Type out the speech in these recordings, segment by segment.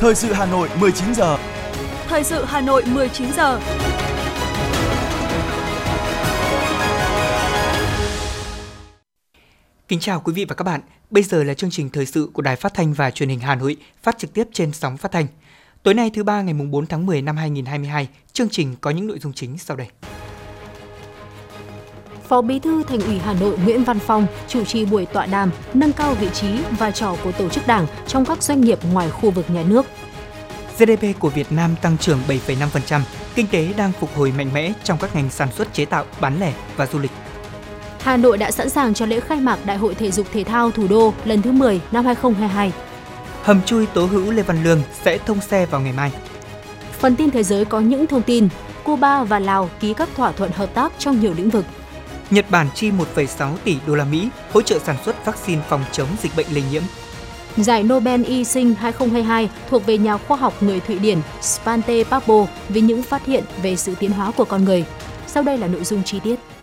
Thời sự Hà Nội 19 giờ. Thời sự Hà Nội 19 giờ. Kính chào quý vị và các bạn. Bây giờ là chương trình thời sự của Đài Phát thanh và Truyền hình Hà Nội, phát trực tiếp trên sóng phát thanh. Tối nay thứ ba ngày mùng 4 tháng 10 năm 2022, chương trình có những nội dung chính sau đây. Phó Bí thư Thành ủy Hà Nội Nguyễn Văn Phong chủ trì buổi tọa đàm nâng cao vị trí, vai trò của tổ chức đảng trong các doanh nghiệp ngoài khu vực nhà nước. GDP của Việt Nam tăng trưởng 7,5%, kinh tế đang phục hồi mạnh mẽ trong các ngành sản xuất chế tạo, bán lẻ và du lịch. Hà Nội đã sẵn sàng cho lễ khai mạc Đại hội Thể dục Thể thao Thủ đô lần thứ 10 năm 2022. Hầm chui Tố Hữu Lê Văn Lương sẽ thông xe vào ngày mai. Phần tin thế giới có những thông tin Cuba và Lào ký các thỏa thuận hợp tác trong nhiều lĩnh vực. Nhật Bản chi 1,6 tỷ đô la Mỹ hỗ trợ sản xuất vaccine phòng chống dịch bệnh lây nhiễm. Giải Nobel Y sinh 2022 thuộc về nhà khoa học người Thụy Điển Svante Paabo vì những phát hiện về sự tiến hóa của con người. Sau đây là nội dung chi tiết.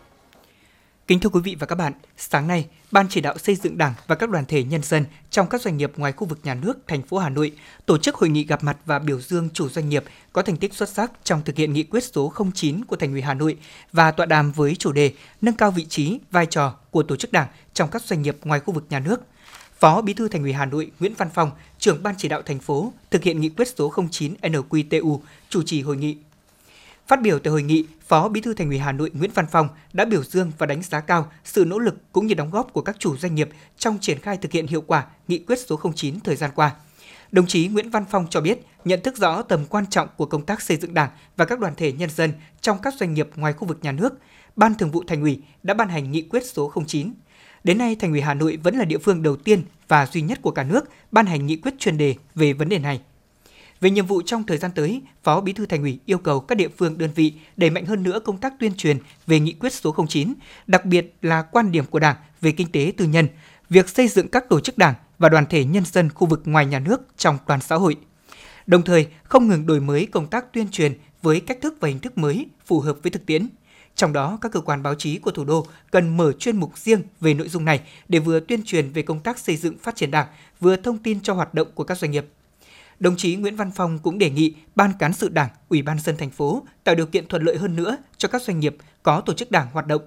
Kính thưa quý vị và các bạn, sáng nay, Ban chỉ đạo xây dựng Đảng và các đoàn thể nhân dân trong các doanh nghiệp ngoài khu vực nhà nước thành phố Hà Nội tổ chức hội nghị gặp mặt và biểu dương chủ doanh nghiệp có thành tích xuất sắc trong thực hiện nghị quyết số 09 của Thành ủy Hà Nội và tọa đàm với chủ đề nâng cao vị trí, vai trò của tổ chức Đảng trong các doanh nghiệp ngoài khu vực nhà nước. Phó Bí thư Thành ủy Hà Nội Nguyễn Văn Phong, trưởng ban chỉ đạo thành phố thực hiện nghị quyết số 09 NQTU chủ trì hội nghị Phát biểu tại hội nghị, Phó Bí thư Thành ủy Hà Nội Nguyễn Văn Phong đã biểu dương và đánh giá cao sự nỗ lực cũng như đóng góp của các chủ doanh nghiệp trong triển khai thực hiện hiệu quả nghị quyết số 09 thời gian qua. Đồng chí Nguyễn Văn Phong cho biết, nhận thức rõ tầm quan trọng của công tác xây dựng Đảng và các đoàn thể nhân dân trong các doanh nghiệp ngoài khu vực nhà nước, Ban Thường vụ Thành ủy đã ban hành nghị quyết số 09. Đến nay, Thành ủy Hà Nội vẫn là địa phương đầu tiên và duy nhất của cả nước ban hành nghị quyết chuyên đề về vấn đề này. Về nhiệm vụ trong thời gian tới, Phó Bí thư Thành ủy yêu cầu các địa phương đơn vị đẩy mạnh hơn nữa công tác tuyên truyền về nghị quyết số 09, đặc biệt là quan điểm của Đảng về kinh tế tư nhân, việc xây dựng các tổ chức Đảng và đoàn thể nhân dân khu vực ngoài nhà nước trong toàn xã hội. Đồng thời, không ngừng đổi mới công tác tuyên truyền với cách thức và hình thức mới phù hợp với thực tiễn. Trong đó, các cơ quan báo chí của thủ đô cần mở chuyên mục riêng về nội dung này để vừa tuyên truyền về công tác xây dựng phát triển Đảng, vừa thông tin cho hoạt động của các doanh nghiệp đồng chí Nguyễn Văn Phong cũng đề nghị Ban cán sự Đảng, Ủy ban dân thành phố tạo điều kiện thuận lợi hơn nữa cho các doanh nghiệp có tổ chức Đảng hoạt động.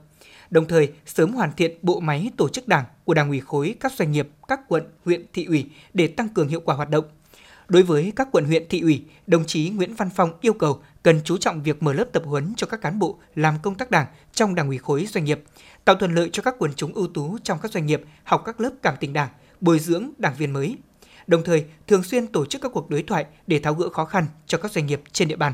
Đồng thời, sớm hoàn thiện bộ máy tổ chức Đảng của Đảng ủy khối các doanh nghiệp, các quận, huyện, thị ủy để tăng cường hiệu quả hoạt động. Đối với các quận huyện thị ủy, đồng chí Nguyễn Văn Phong yêu cầu cần chú trọng việc mở lớp tập huấn cho các cán bộ làm công tác đảng trong đảng ủy khối doanh nghiệp, tạo thuận lợi cho các quần chúng ưu tú trong các doanh nghiệp học các lớp cảm tình đảng, bồi dưỡng đảng viên mới, đồng thời thường xuyên tổ chức các cuộc đối thoại để tháo gỡ khó khăn cho các doanh nghiệp trên địa bàn.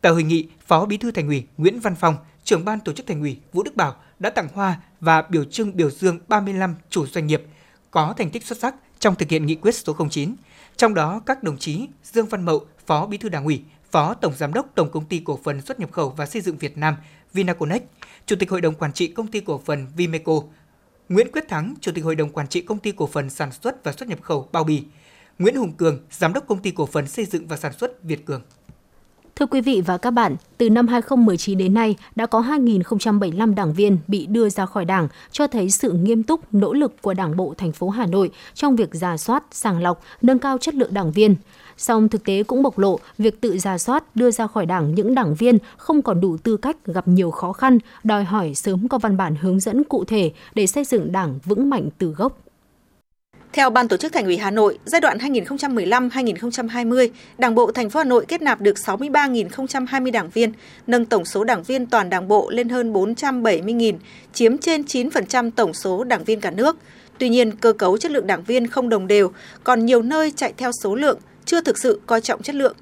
Tại hội nghị, Phó Bí thư Thành ủy Nguyễn Văn Phong, trưởng ban tổ chức Thành ủy Vũ Đức Bảo đã tặng hoa và biểu trưng biểu dương 35 chủ doanh nghiệp có thành tích xuất sắc trong thực hiện nghị quyết số 09. Trong đó, các đồng chí Dương Văn Mậu, Phó Bí thư Đảng ủy, Phó Tổng Giám đốc Tổng Công ty Cổ phần Xuất nhập khẩu và Xây dựng Việt Nam Vinaconex, Chủ tịch Hội đồng Quản trị Công ty Cổ phần Vimeco, Nguyễn Quyết Thắng, Chủ tịch Hội đồng Quản trị Công ty Cổ phần Sản xuất và Xuất nhập khẩu Bao Bì, Nguyễn Hùng Cường, Giám đốc Công ty Cổ phần Xây dựng và Sản xuất Việt Cường. Thưa quý vị và các bạn, từ năm 2019 đến nay đã có 2.075 đảng viên bị đưa ra khỏi đảng, cho thấy sự nghiêm túc, nỗ lực của Đảng bộ thành phố Hà Nội trong việc giả soát, sàng lọc, nâng cao chất lượng đảng viên. Song thực tế cũng bộc lộ việc tự giả soát đưa ra khỏi đảng những đảng viên không còn đủ tư cách gặp nhiều khó khăn, đòi hỏi sớm có văn bản hướng dẫn cụ thể để xây dựng đảng vững mạnh từ gốc. Theo Ban tổ chức Thành ủy Hà Nội, giai đoạn 2015-2020, Đảng bộ thành phố Hà Nội kết nạp được 63.020 đảng viên, nâng tổng số đảng viên toàn Đảng bộ lên hơn 470.000, chiếm trên 9% tổng số đảng viên cả nước. Tuy nhiên, cơ cấu chất lượng đảng viên không đồng đều, còn nhiều nơi chạy theo số lượng, chưa thực sự coi trọng chất lượng.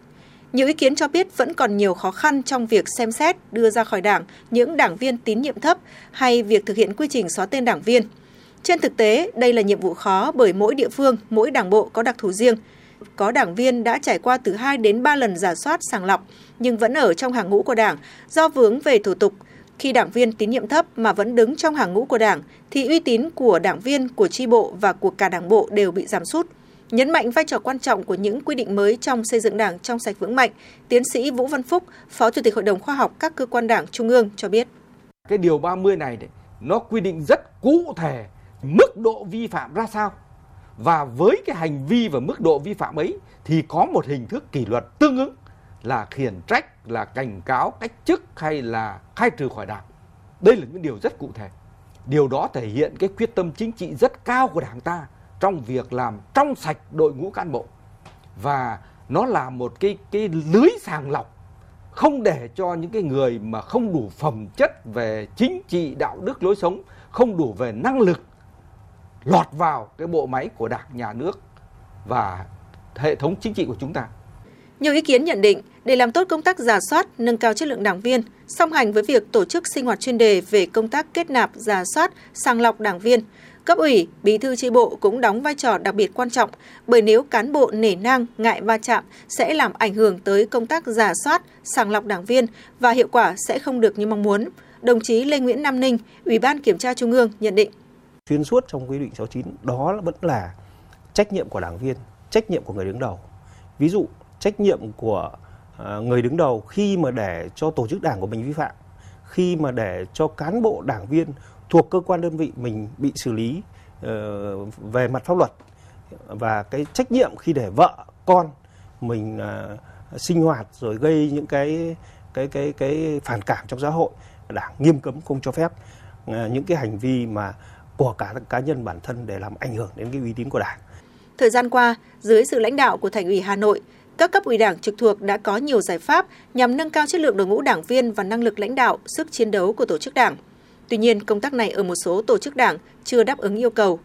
Nhiều ý kiến cho biết vẫn còn nhiều khó khăn trong việc xem xét đưa ra khỏi đảng những đảng viên tín nhiệm thấp hay việc thực hiện quy trình xóa tên đảng viên. Trên thực tế, đây là nhiệm vụ khó bởi mỗi địa phương, mỗi đảng bộ có đặc thù riêng. Có đảng viên đã trải qua từ 2 đến 3 lần giả soát sàng lọc nhưng vẫn ở trong hàng ngũ của đảng do vướng về thủ tục. Khi đảng viên tín nhiệm thấp mà vẫn đứng trong hàng ngũ của đảng thì uy tín của đảng viên, của tri bộ và của cả đảng bộ đều bị giảm sút. Nhấn mạnh vai trò quan trọng của những quy định mới trong xây dựng đảng trong sạch vững mạnh, tiến sĩ Vũ Văn Phúc, Phó Chủ tịch Hội đồng Khoa học các cơ quan đảng Trung ương cho biết. Cái điều 30 này đấy, nó quy định rất cụ thể mức độ vi phạm ra sao và với cái hành vi và mức độ vi phạm ấy thì có một hình thức kỷ luật tương ứng là khiển trách, là cảnh cáo, cách chức hay là khai trừ khỏi đảng. Đây là những điều rất cụ thể. Điều đó thể hiện cái quyết tâm chính trị rất cao của đảng ta trong việc làm trong sạch đội ngũ cán bộ. Và nó là một cái cái lưới sàng lọc không để cho những cái người mà không đủ phẩm chất về chính trị đạo đức lối sống không đủ về năng lực lọt vào cái bộ máy của đảng nhà nước và hệ thống chính trị của chúng ta nhiều ý kiến nhận định để làm tốt công tác giả soát, nâng cao chất lượng đảng viên, song hành với việc tổ chức sinh hoạt chuyên đề về công tác kết nạp, giả soát, sàng lọc đảng viên, cấp ủy, bí thư tri bộ cũng đóng vai trò đặc biệt quan trọng bởi nếu cán bộ nể nang, ngại va chạm sẽ làm ảnh hưởng tới công tác giả soát, sàng lọc đảng viên và hiệu quả sẽ không được như mong muốn. Đồng chí Lê Nguyễn Nam Ninh, Ủy ban Kiểm tra Trung ương nhận định. Xuyên suốt trong quy định 69 đó vẫn là trách nhiệm của đảng viên, trách nhiệm của người đứng đầu. Ví dụ trách nhiệm của à, người đứng đầu khi mà để cho tổ chức đảng của mình vi phạm khi mà để cho cán bộ đảng viên thuộc cơ quan đơn vị mình bị xử lý ờ, về mặt pháp luật và cái trách nhiệm khi để vợ con mình à, sinh hoạt rồi gây những cái cái cái cái phản cảm trong xã hội đảng nghiêm cấm không cho phép ờ, những cái hành vi mà của cả cá nhân bản thân để làm ảnh hưởng đến cái uy tín của đảng. Thời gian qua, dưới sự lãnh đạo của Thành ủy Hà Nội, các cấp ủy đảng trực thuộc đã có nhiều giải pháp nhằm nâng cao chất lượng đội ngũ đảng viên và năng lực lãnh đạo, sức chiến đấu của tổ chức đảng. Tuy nhiên, công tác này ở một số tổ chức đảng chưa đáp ứng yêu cầu.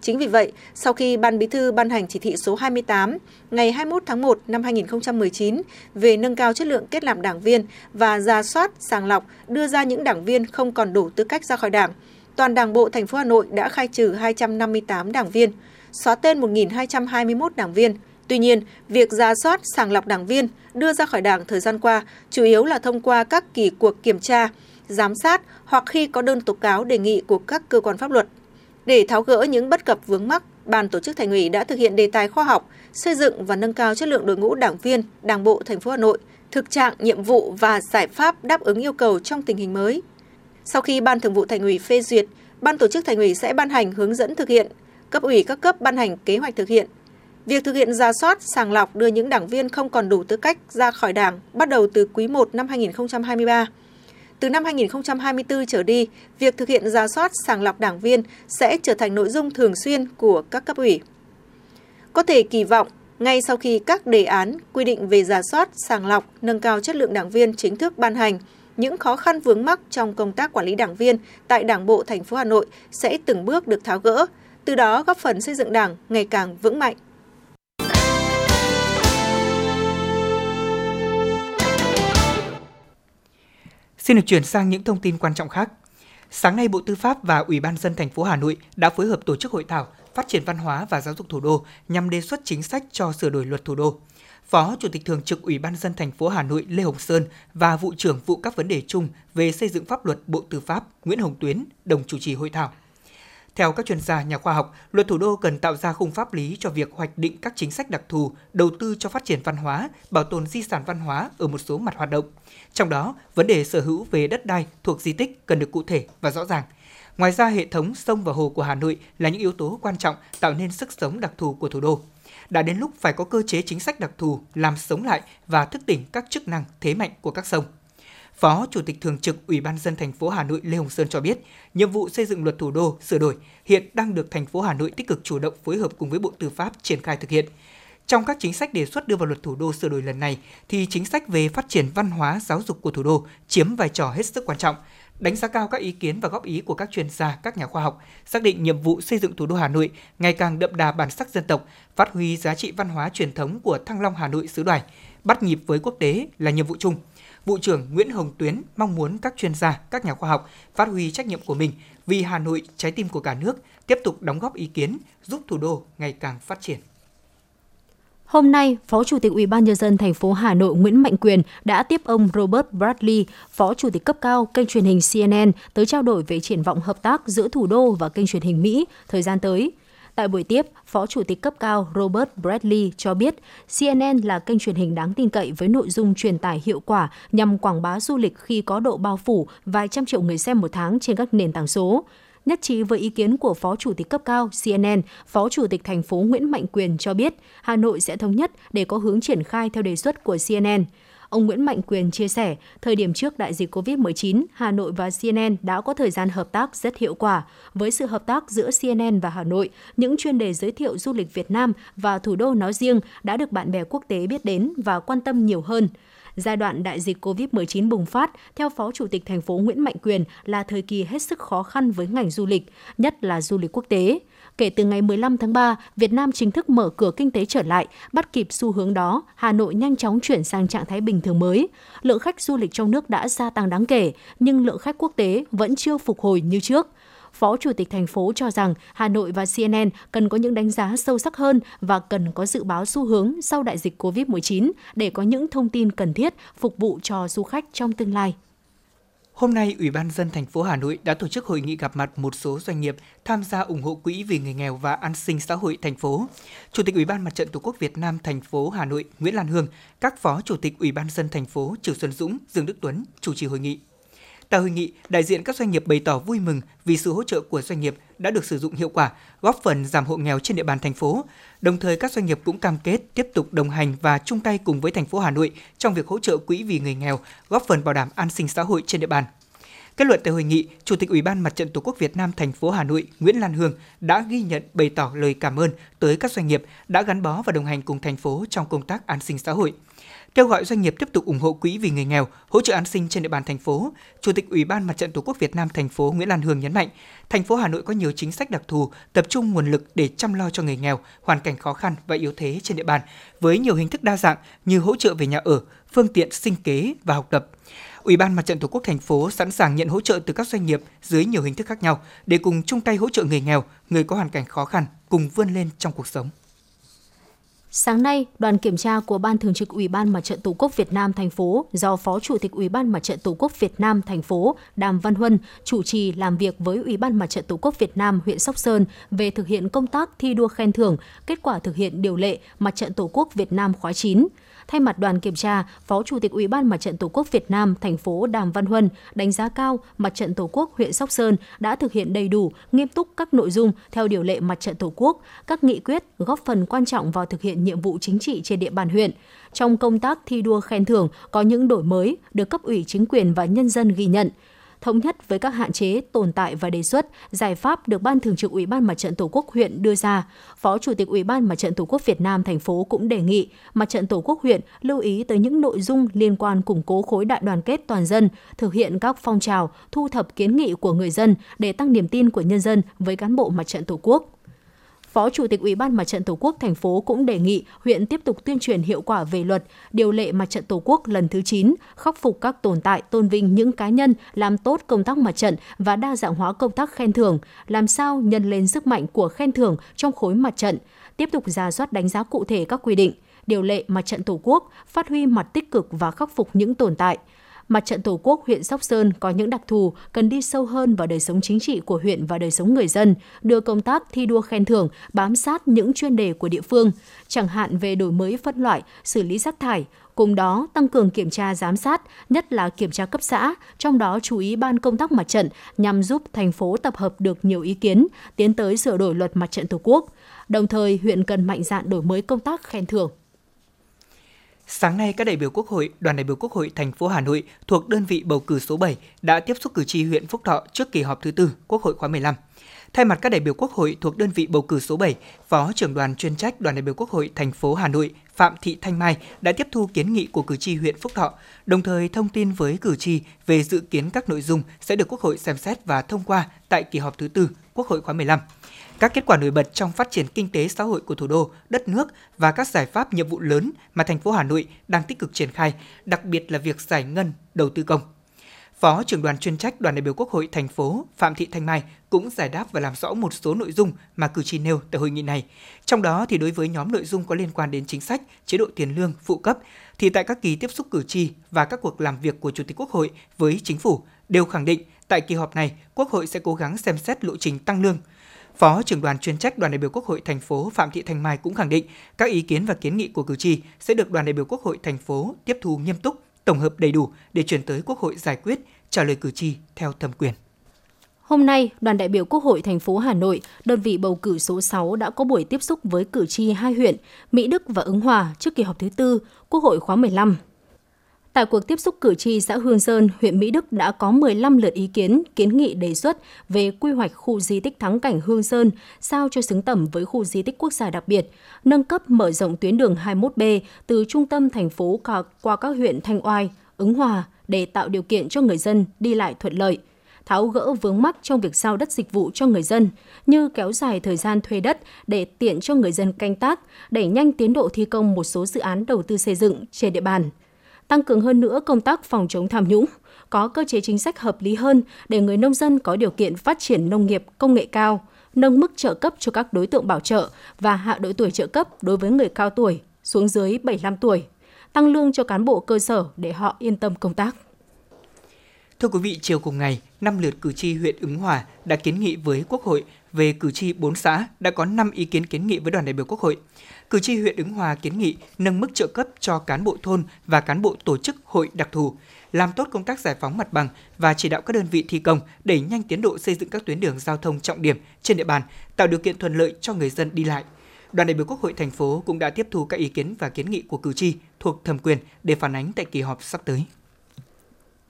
Chính vì vậy, sau khi Ban Bí thư ban hành chỉ thị số 28 ngày 21 tháng 1 năm 2019 về nâng cao chất lượng kết nạp đảng viên và ra soát, sàng lọc, đưa ra những đảng viên không còn đủ tư cách ra khỏi đảng, toàn Đảng bộ thành phố Hà Nội đã khai trừ 258 đảng viên, xóa tên 1.221 đảng viên, Tuy nhiên, việc ra soát sàng lọc đảng viên đưa ra khỏi đảng thời gian qua chủ yếu là thông qua các kỳ cuộc kiểm tra, giám sát hoặc khi có đơn tố cáo đề nghị của các cơ quan pháp luật. Để tháo gỡ những bất cập vướng mắc, Ban tổ chức Thành ủy đã thực hiện đề tài khoa học, xây dựng và nâng cao chất lượng đội ngũ đảng viên, Đảng bộ thành phố Hà Nội, thực trạng, nhiệm vụ và giải pháp đáp ứng yêu cầu trong tình hình mới. Sau khi Ban Thường vụ Thành ủy phê duyệt, Ban tổ chức Thành ủy sẽ ban hành hướng dẫn thực hiện, cấp ủy các cấp ban hành kế hoạch thực hiện, Việc thực hiện ra soát, sàng lọc đưa những đảng viên không còn đủ tư cách ra khỏi đảng bắt đầu từ quý 1 năm 2023. Từ năm 2024 trở đi, việc thực hiện ra soát sàng lọc đảng viên sẽ trở thành nội dung thường xuyên của các cấp ủy. Có thể kỳ vọng, ngay sau khi các đề án quy định về giả soát, sàng lọc, nâng cao chất lượng đảng viên chính thức ban hành, những khó khăn vướng mắc trong công tác quản lý đảng viên tại Đảng bộ thành phố Hà Nội sẽ từng bước được tháo gỡ, từ đó góp phần xây dựng Đảng ngày càng vững mạnh. Xin được chuyển sang những thông tin quan trọng khác. Sáng nay, Bộ Tư pháp và Ủy ban dân thành phố Hà Nội đã phối hợp tổ chức hội thảo phát triển văn hóa và giáo dục thủ đô nhằm đề xuất chính sách cho sửa đổi luật thủ đô. Phó Chủ tịch Thường trực Ủy ban dân thành phố Hà Nội Lê Hồng Sơn và vụ trưởng vụ các vấn đề chung về xây dựng pháp luật Bộ Tư pháp Nguyễn Hồng Tuyến đồng chủ trì hội thảo. Theo các chuyên gia nhà khoa học, luật thủ đô cần tạo ra khung pháp lý cho việc hoạch định các chính sách đặc thù, đầu tư cho phát triển văn hóa, bảo tồn di sản văn hóa ở một số mặt hoạt động. Trong đó, vấn đề sở hữu về đất đai thuộc di tích cần được cụ thể và rõ ràng. Ngoài ra, hệ thống sông và hồ của Hà Nội là những yếu tố quan trọng tạo nên sức sống đặc thù của thủ đô. Đã đến lúc phải có cơ chế chính sách đặc thù làm sống lại và thức tỉnh các chức năng thế mạnh của các sông. Phó Chủ tịch Thường trực Ủy ban dân thành phố Hà Nội Lê Hồng Sơn cho biết, nhiệm vụ xây dựng luật thủ đô sửa đổi hiện đang được thành phố Hà Nội tích cực chủ động phối hợp cùng với Bộ Tư pháp triển khai thực hiện. Trong các chính sách đề xuất đưa vào luật thủ đô sửa đổi lần này thì chính sách về phát triển văn hóa giáo dục của thủ đô chiếm vai trò hết sức quan trọng. Đánh giá cao các ý kiến và góp ý của các chuyên gia, các nhà khoa học, xác định nhiệm vụ xây dựng thủ đô Hà Nội ngày càng đậm đà bản sắc dân tộc, phát huy giá trị văn hóa truyền thống của Thăng Long Hà Nội xứ đoài, bắt nhịp với quốc tế là nhiệm vụ chung – Vụ trưởng Nguyễn Hồng Tuyến mong muốn các chuyên gia, các nhà khoa học phát huy trách nhiệm của mình vì Hà Nội, trái tim của cả nước, tiếp tục đóng góp ý kiến giúp thủ đô ngày càng phát triển. Hôm nay, Phó Chủ tịch Ủy ban nhân dân thành phố Hà Nội Nguyễn Mạnh Quyền đã tiếp ông Robert Bradley, Phó Chủ tịch cấp cao kênh truyền hình CNN tới trao đổi về triển vọng hợp tác giữa thủ đô và kênh truyền hình Mỹ thời gian tới. Tại buổi tiếp, Phó Chủ tịch cấp cao Robert Bradley cho biết CNN là kênh truyền hình đáng tin cậy với nội dung truyền tải hiệu quả nhằm quảng bá du lịch khi có độ bao phủ vài trăm triệu người xem một tháng trên các nền tảng số nhất trí với ý kiến của Phó Chủ tịch cấp cao CNN, Phó Chủ tịch thành phố Nguyễn Mạnh Quyền cho biết Hà Nội sẽ thống nhất để có hướng triển khai theo đề xuất của CNN. Ông Nguyễn Mạnh Quyền chia sẻ, thời điểm trước đại dịch COVID-19, Hà Nội và CNN đã có thời gian hợp tác rất hiệu quả. Với sự hợp tác giữa CNN và Hà Nội, những chuyên đề giới thiệu du lịch Việt Nam và thủ đô nói riêng đã được bạn bè quốc tế biết đến và quan tâm nhiều hơn. Giai đoạn đại dịch COVID-19 bùng phát, theo Phó Chủ tịch thành phố Nguyễn Mạnh Quyền là thời kỳ hết sức khó khăn với ngành du lịch, nhất là du lịch quốc tế. Kể từ ngày 15 tháng 3, Việt Nam chính thức mở cửa kinh tế trở lại, bắt kịp xu hướng đó, Hà Nội nhanh chóng chuyển sang trạng thái bình thường mới. Lượng khách du lịch trong nước đã gia tăng đáng kể, nhưng lượng khách quốc tế vẫn chưa phục hồi như trước. Phó Chủ tịch thành phố cho rằng Hà Nội và CNN cần có những đánh giá sâu sắc hơn và cần có dự báo xu hướng sau đại dịch COVID-19 để có những thông tin cần thiết phục vụ cho du khách trong tương lai. Hôm nay, Ủy ban dân thành phố Hà Nội đã tổ chức hội nghị gặp mặt một số doanh nghiệp tham gia ủng hộ quỹ vì người nghèo và an sinh xã hội thành phố. Chủ tịch Ủy ban Mặt trận Tổ quốc Việt Nam thành phố Hà Nội Nguyễn Lan Hương, các phó chủ tịch Ủy ban dân thành phố Trừ Xuân Dũng, Dương Đức Tuấn chủ trì hội nghị. Tại hội nghị, đại diện các doanh nghiệp bày tỏ vui mừng vì sự hỗ trợ của doanh nghiệp đã được sử dụng hiệu quả, góp phần giảm hộ nghèo trên địa bàn thành phố. Đồng thời các doanh nghiệp cũng cam kết tiếp tục đồng hành và chung tay cùng với thành phố Hà Nội trong việc hỗ trợ quỹ vì người nghèo, góp phần bảo đảm an sinh xã hội trên địa bàn. Kết luận tại hội nghị, Chủ tịch Ủy ban Mặt trận Tổ quốc Việt Nam thành phố Hà Nội Nguyễn Lan Hương đã ghi nhận bày tỏ lời cảm ơn tới các doanh nghiệp đã gắn bó và đồng hành cùng thành phố trong công tác an sinh xã hội kêu gọi doanh nghiệp tiếp tục ủng hộ quỹ vì người nghèo, hỗ trợ an sinh trên địa bàn thành phố. Chủ tịch Ủy ban Mặt trận Tổ quốc Việt Nam thành phố Nguyễn Lan Hương nhấn mạnh, thành phố Hà Nội có nhiều chính sách đặc thù, tập trung nguồn lực để chăm lo cho người nghèo, hoàn cảnh khó khăn và yếu thế trên địa bàn với nhiều hình thức đa dạng như hỗ trợ về nhà ở, phương tiện sinh kế và học tập. Ủy ban Mặt trận Tổ quốc thành phố sẵn sàng nhận hỗ trợ từ các doanh nghiệp dưới nhiều hình thức khác nhau để cùng chung tay hỗ trợ người nghèo, người có hoàn cảnh khó khăn cùng vươn lên trong cuộc sống. Sáng nay, đoàn kiểm tra của Ban Thường trực Ủy ban Mặt trận Tổ quốc Việt Nam thành phố do Phó Chủ tịch Ủy ban Mặt trận Tổ quốc Việt Nam thành phố Đàm Văn Huân chủ trì làm việc với Ủy ban Mặt trận Tổ quốc Việt Nam huyện Sóc Sơn về thực hiện công tác thi đua khen thưởng, kết quả thực hiện điều lệ Mặt trận Tổ quốc Việt Nam khóa 9. Thay mặt đoàn kiểm tra, Phó Chủ tịch Ủy ban Mặt trận Tổ quốc Việt Nam thành phố Đàm Văn Huân đánh giá cao Mặt trận Tổ quốc huyện Sóc Sơn đã thực hiện đầy đủ, nghiêm túc các nội dung theo điều lệ Mặt trận Tổ quốc, các nghị quyết góp phần quan trọng vào thực hiện nhiệm vụ chính trị trên địa bàn huyện. Trong công tác thi đua khen thưởng có những đổi mới được cấp ủy chính quyền và nhân dân ghi nhận thống nhất với các hạn chế, tồn tại và đề xuất, giải pháp được Ban Thường trực Ủy ban Mặt trận Tổ quốc huyện đưa ra. Phó Chủ tịch Ủy ban Mặt trận Tổ quốc Việt Nam thành phố cũng đề nghị Mặt trận Tổ quốc huyện lưu ý tới những nội dung liên quan củng cố khối đại đoàn kết toàn dân, thực hiện các phong trào, thu thập kiến nghị của người dân để tăng niềm tin của nhân dân với cán bộ Mặt trận Tổ quốc. Phó Chủ tịch Ủy ban Mặt trận Tổ quốc thành phố cũng đề nghị huyện tiếp tục tuyên truyền hiệu quả về luật, điều lệ Mặt trận Tổ quốc lần thứ 9, khắc phục các tồn tại, tôn vinh những cá nhân làm tốt công tác mặt trận và đa dạng hóa công tác khen thưởng, làm sao nhân lên sức mạnh của khen thưởng trong khối mặt trận, tiếp tục ra soát đánh giá cụ thể các quy định, điều lệ Mặt trận Tổ quốc, phát huy mặt tích cực và khắc phục những tồn tại – Mặt trận Tổ quốc huyện Sóc Sơn có những đặc thù cần đi sâu hơn vào đời sống chính trị của huyện và đời sống người dân, đưa công tác thi đua khen thưởng bám sát những chuyên đề của địa phương, chẳng hạn về đổi mới phân loại, xử lý rác thải, cùng đó tăng cường kiểm tra giám sát, nhất là kiểm tra cấp xã, trong đó chú ý ban công tác mặt trận nhằm giúp thành phố tập hợp được nhiều ý kiến, tiến tới sửa đổi luật mặt trận Tổ quốc. Đồng thời, huyện cần mạnh dạn đổi mới công tác khen thưởng. Sáng nay, các đại biểu Quốc hội, đoàn đại biểu Quốc hội thành phố Hà Nội thuộc đơn vị bầu cử số 7 đã tiếp xúc cử tri huyện Phúc Thọ trước kỳ họp thứ tư Quốc hội khóa 15. Thay mặt các đại biểu Quốc hội thuộc đơn vị bầu cử số 7, Phó trưởng đoàn chuyên trách đoàn đại biểu Quốc hội thành phố Hà Nội Phạm Thị Thanh Mai đã tiếp thu kiến nghị của cử tri huyện Phúc Thọ, đồng thời thông tin với cử tri về dự kiến các nội dung sẽ được Quốc hội xem xét và thông qua tại kỳ họp thứ tư Quốc hội khóa 15 các kết quả nổi bật trong phát triển kinh tế xã hội của thủ đô, đất nước và các giải pháp nhiệm vụ lớn mà thành phố Hà Nội đang tích cực triển khai, đặc biệt là việc giải ngân đầu tư công. Phó trưởng đoàn chuyên trách đoàn đại biểu Quốc hội thành phố Phạm Thị Thanh Mai cũng giải đáp và làm rõ một số nội dung mà cử tri nêu tại hội nghị này. Trong đó thì đối với nhóm nội dung có liên quan đến chính sách, chế độ tiền lương, phụ cấp thì tại các kỳ tiếp xúc cử tri và các cuộc làm việc của Chủ tịch Quốc hội với chính phủ đều khẳng định tại kỳ họp này Quốc hội sẽ cố gắng xem xét lộ trình tăng lương, Phó trưởng đoàn chuyên trách đoàn đại biểu Quốc hội thành phố Phạm Thị Thanh Mai cũng khẳng định các ý kiến và kiến nghị của cử tri sẽ được đoàn đại biểu Quốc hội thành phố tiếp thu nghiêm túc, tổng hợp đầy đủ để chuyển tới Quốc hội giải quyết, trả lời cử tri theo thẩm quyền. Hôm nay, đoàn đại biểu Quốc hội thành phố Hà Nội, đơn vị bầu cử số 6 đã có buổi tiếp xúc với cử tri hai huyện Mỹ Đức và Ứng Hòa trước kỳ họp thứ tư Quốc hội khóa 15. Tại cuộc tiếp xúc cử tri xã Hương Sơn, huyện Mỹ Đức đã có 15 lượt ý kiến, kiến nghị đề xuất về quy hoạch khu di tích thắng cảnh Hương Sơn sao cho xứng tầm với khu di tích quốc gia đặc biệt, nâng cấp mở rộng tuyến đường 21B từ trung tâm thành phố qua các huyện Thanh Oai, Ứng Hòa để tạo điều kiện cho người dân đi lại thuận lợi – tháo gỡ vướng mắc trong việc giao đất dịch vụ cho người dân, như kéo dài thời gian thuê đất để tiện cho người dân canh tác, đẩy nhanh tiến độ thi công một số dự án đầu tư xây dựng trên địa bàn. Tăng cường hơn nữa công tác phòng chống tham nhũng, có cơ chế chính sách hợp lý hơn để người nông dân có điều kiện phát triển nông nghiệp công nghệ cao, nâng mức trợ cấp cho các đối tượng bảo trợ và hạ độ tuổi trợ cấp đối với người cao tuổi xuống dưới 75 tuổi, tăng lương cho cán bộ cơ sở để họ yên tâm công tác. Thưa quý vị, chiều cùng ngày, năm lượt cử tri huyện Ứng Hòa đã kiến nghị với Quốc hội về cử tri 4 xã đã có 5 ý kiến kiến nghị với đoàn đại biểu Quốc hội. Cử tri huyện Ứng Hòa kiến nghị nâng mức trợ cấp cho cán bộ thôn và cán bộ tổ chức hội đặc thù, làm tốt công tác giải phóng mặt bằng và chỉ đạo các đơn vị thi công đẩy nhanh tiến độ xây dựng các tuyến đường giao thông trọng điểm trên địa bàn, tạo điều kiện thuận lợi cho người dân đi lại. Đoàn đại biểu Quốc hội thành phố cũng đã tiếp thu các ý kiến và kiến nghị của cử tri thuộc thẩm quyền để phản ánh tại kỳ họp sắp tới.